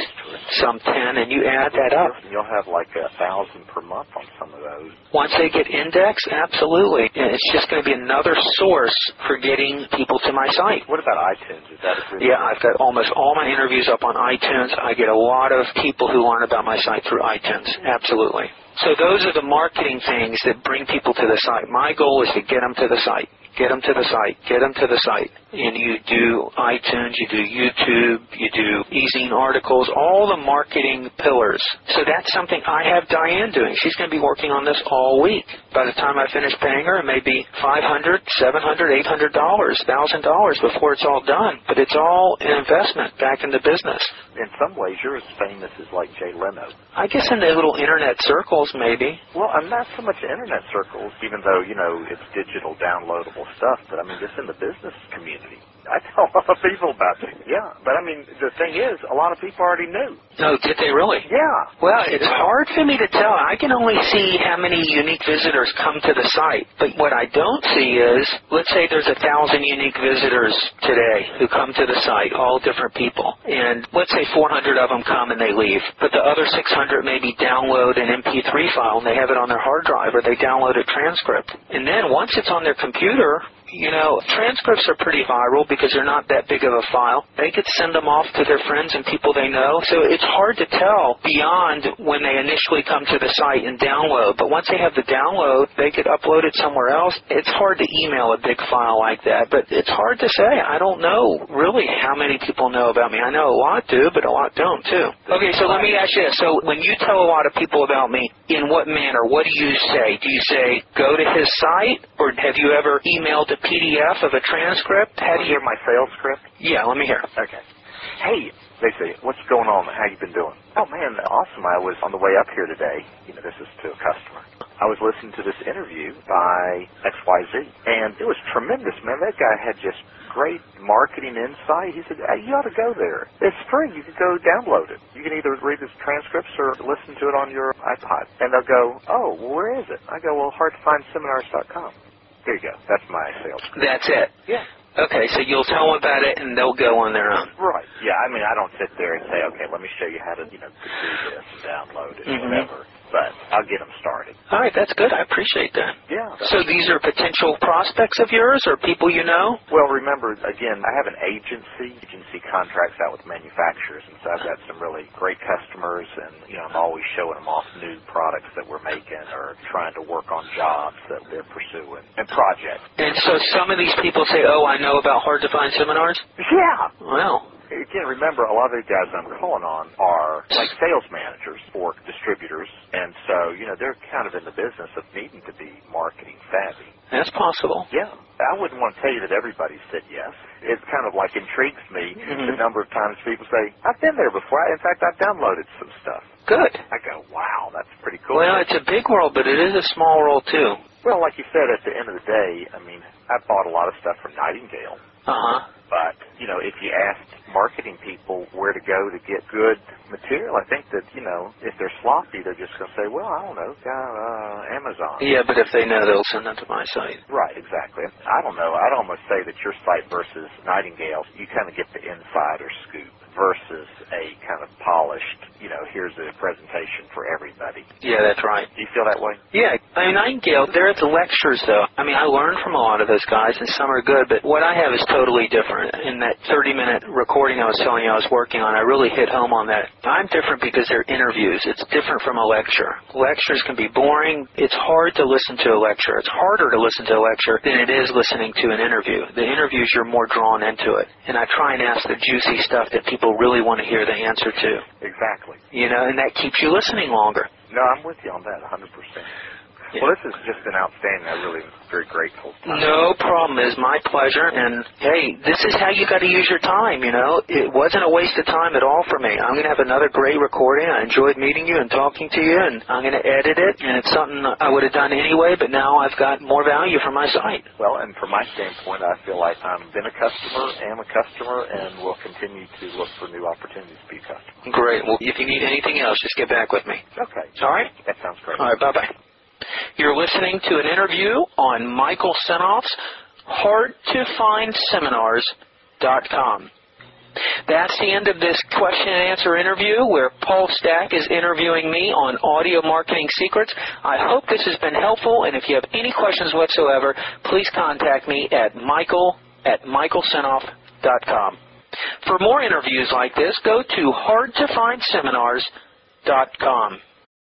some 10, and you add that up. You'll have like a thousand per month on some of those. Once they get indexed, absolutely. And it's just going to be another source for getting people to my site. What about iTunes? Is that a good Yeah, I've got almost all my interviews up on iTunes. I get a lot of people who learn about my site through iTunes. Absolutely. So those are the marketing things that bring people to the site. My goal is to get them to the site. Get them to the site. Get them to the site. And you do iTunes, you do YouTube, you do e-zine articles, all the marketing pillars. So that's something I have Diane doing. She's going to be working on this all week. By the time I finish paying her, it may be $500, $700, $800, $1,000 before it's all done. But it's all an investment back in the business. In some ways, you're as famous as like Jay Leno. I guess in the little internet circles, maybe. Well, I'm not so much internet circles, even though, you know, it's digital downloadable stuff, but I mean, just in the business community. <laughs> I tell a lot of people about it. Yeah, but I mean, the thing is, a lot of people already knew. No, did they really? Yeah. Well, it's yeah. hard for me to tell. I can only see how many unique visitors come to the site. But what I don't see is, let's say there's a thousand unique visitors today who come to the site, all different people. And let's say 400 of them come and they leave. But the other 600 maybe download an MP3 file and they have it on their hard drive or they download a transcript. And then once it's on their computer, you know, transcripts are pretty viral because they're not that big of a file. They could send them off to their friends and people they know. So it's hard to tell beyond when they initially come to the site and download. But once they have the download, they could upload it somewhere else. It's hard to email a big file like that, but it's hard to say. I don't know really how many people know about me. I know a lot do, but a lot don't too. Okay, so let me ask you this. So when you tell a lot of people about me, in what manner? What do you say? Do you say go to his site, or have you ever emailed a PDF of a transcript? How do you hear my sales script? Yeah, let me hear. Okay. Hey, they say, what's going on? How you been doing? Oh man, awesome. I was on the way up here today. You know, this is to a customer. I was listening to this interview by XYZ, and it was tremendous, man. That guy had just great marketing insight. He said, hey, you ought to go there. It's free. You can go download it. You can either read his transcripts or listen to it on your iPod. And they'll go, oh, well, where is it? I go, well, hardtofindseminars.com. There you go. That's my sales. That's it. Yeah. Okay, so you'll tell them about it and they'll go on their own. Right. Yeah. I mean, I don't sit there and say, okay, let me show you how to, you know, do this and download it, Mhm. whatever. But I'll get them started. All right, that's good. I appreciate that. Yeah. So these are potential prospects of yours or people you know? Well, remember, again, I have an agency. Agency contracts out with manufacturers, and so I've got some really great customers, and, you know, I'm always showing them off new products that we're making or trying to work on jobs that they're pursuing and projects. And so some of these people say, oh, I know about hard to find seminars? Yeah. Well, Again, remember, a lot of the guys I'm calling on are like sales managers for distributors, and so, you know, they're kind of in the business of needing to be marketing savvy. that's possible. Yeah. I wouldn't want to tell you that everybody said yes. It kind of like intrigues me Mhm. the number of times people say, I've been there before. In fact, I've downloaded some stuff. Good. I go, wow, that's pretty cool. Well, it's a big world, but it is a small world too. Well, like you said, at the end of the day, I mean, I bought a lot of stuff from Nightingale. Uh-huh. But, you know, if you asked marketing people where to go to get good material, I think that, you know, if they're sloppy, they're just going to say, well, I don't know, uh, Amazon. Yeah, but if they know, they'll send them to my site. Right, exactly. I don't know. I'd almost say that your site versus Nightingale, you kind of get the insider scoop versus a kind of polished, you know, here's a presentation for everybody. Yeah, that's right. Do you feel that way? Yeah, I mean, Nightingale, they're at the lectures, though. I mean, I learned from a lot of those guys, and some are good, but what I have is totally different. In that 30-minute recording I was telling you I was working on, I really hit home on that. I'm different because they're interviews. It's different from a lecture. Lectures can be boring. It's hard to listen to a lecture. It's harder to listen to a lecture than it is listening to an interview. The interviews, you're more drawn into it. And I try and ask the juicy stuff that people really want to hear the answer to. Exactly. You know, and that keeps you listening longer. No, I'm with you on that 100%. Yeah. Well, this has just been outstanding. I'm really very grateful. No problem. It's my pleasure. And hey, this is how you got to use your time. You know, it wasn't a waste of time at all for me. I'm going to have another great recording. I enjoyed meeting you and talking to you, and I'm going to edit it. And it's something I would have done anyway, but now I've got more value for my site. Well, and from my standpoint, I feel like I've been a customer, am a customer, and will continue to look for new opportunities to be a customer. Great. Well, if you need anything else, just get back with me. Okay. All right. That sounds great. All right. Bye bye. You're listening to an interview on Michael Senoff's HardToFindSeminars.com. That's the end of this question and answer interview where Paul Stack is interviewing me on audio marketing secrets. I hope this has been helpful, and if you have any questions whatsoever, please contact me at michael at michaelsenoff.com. For more interviews like this, go to hardtofindseminars.com.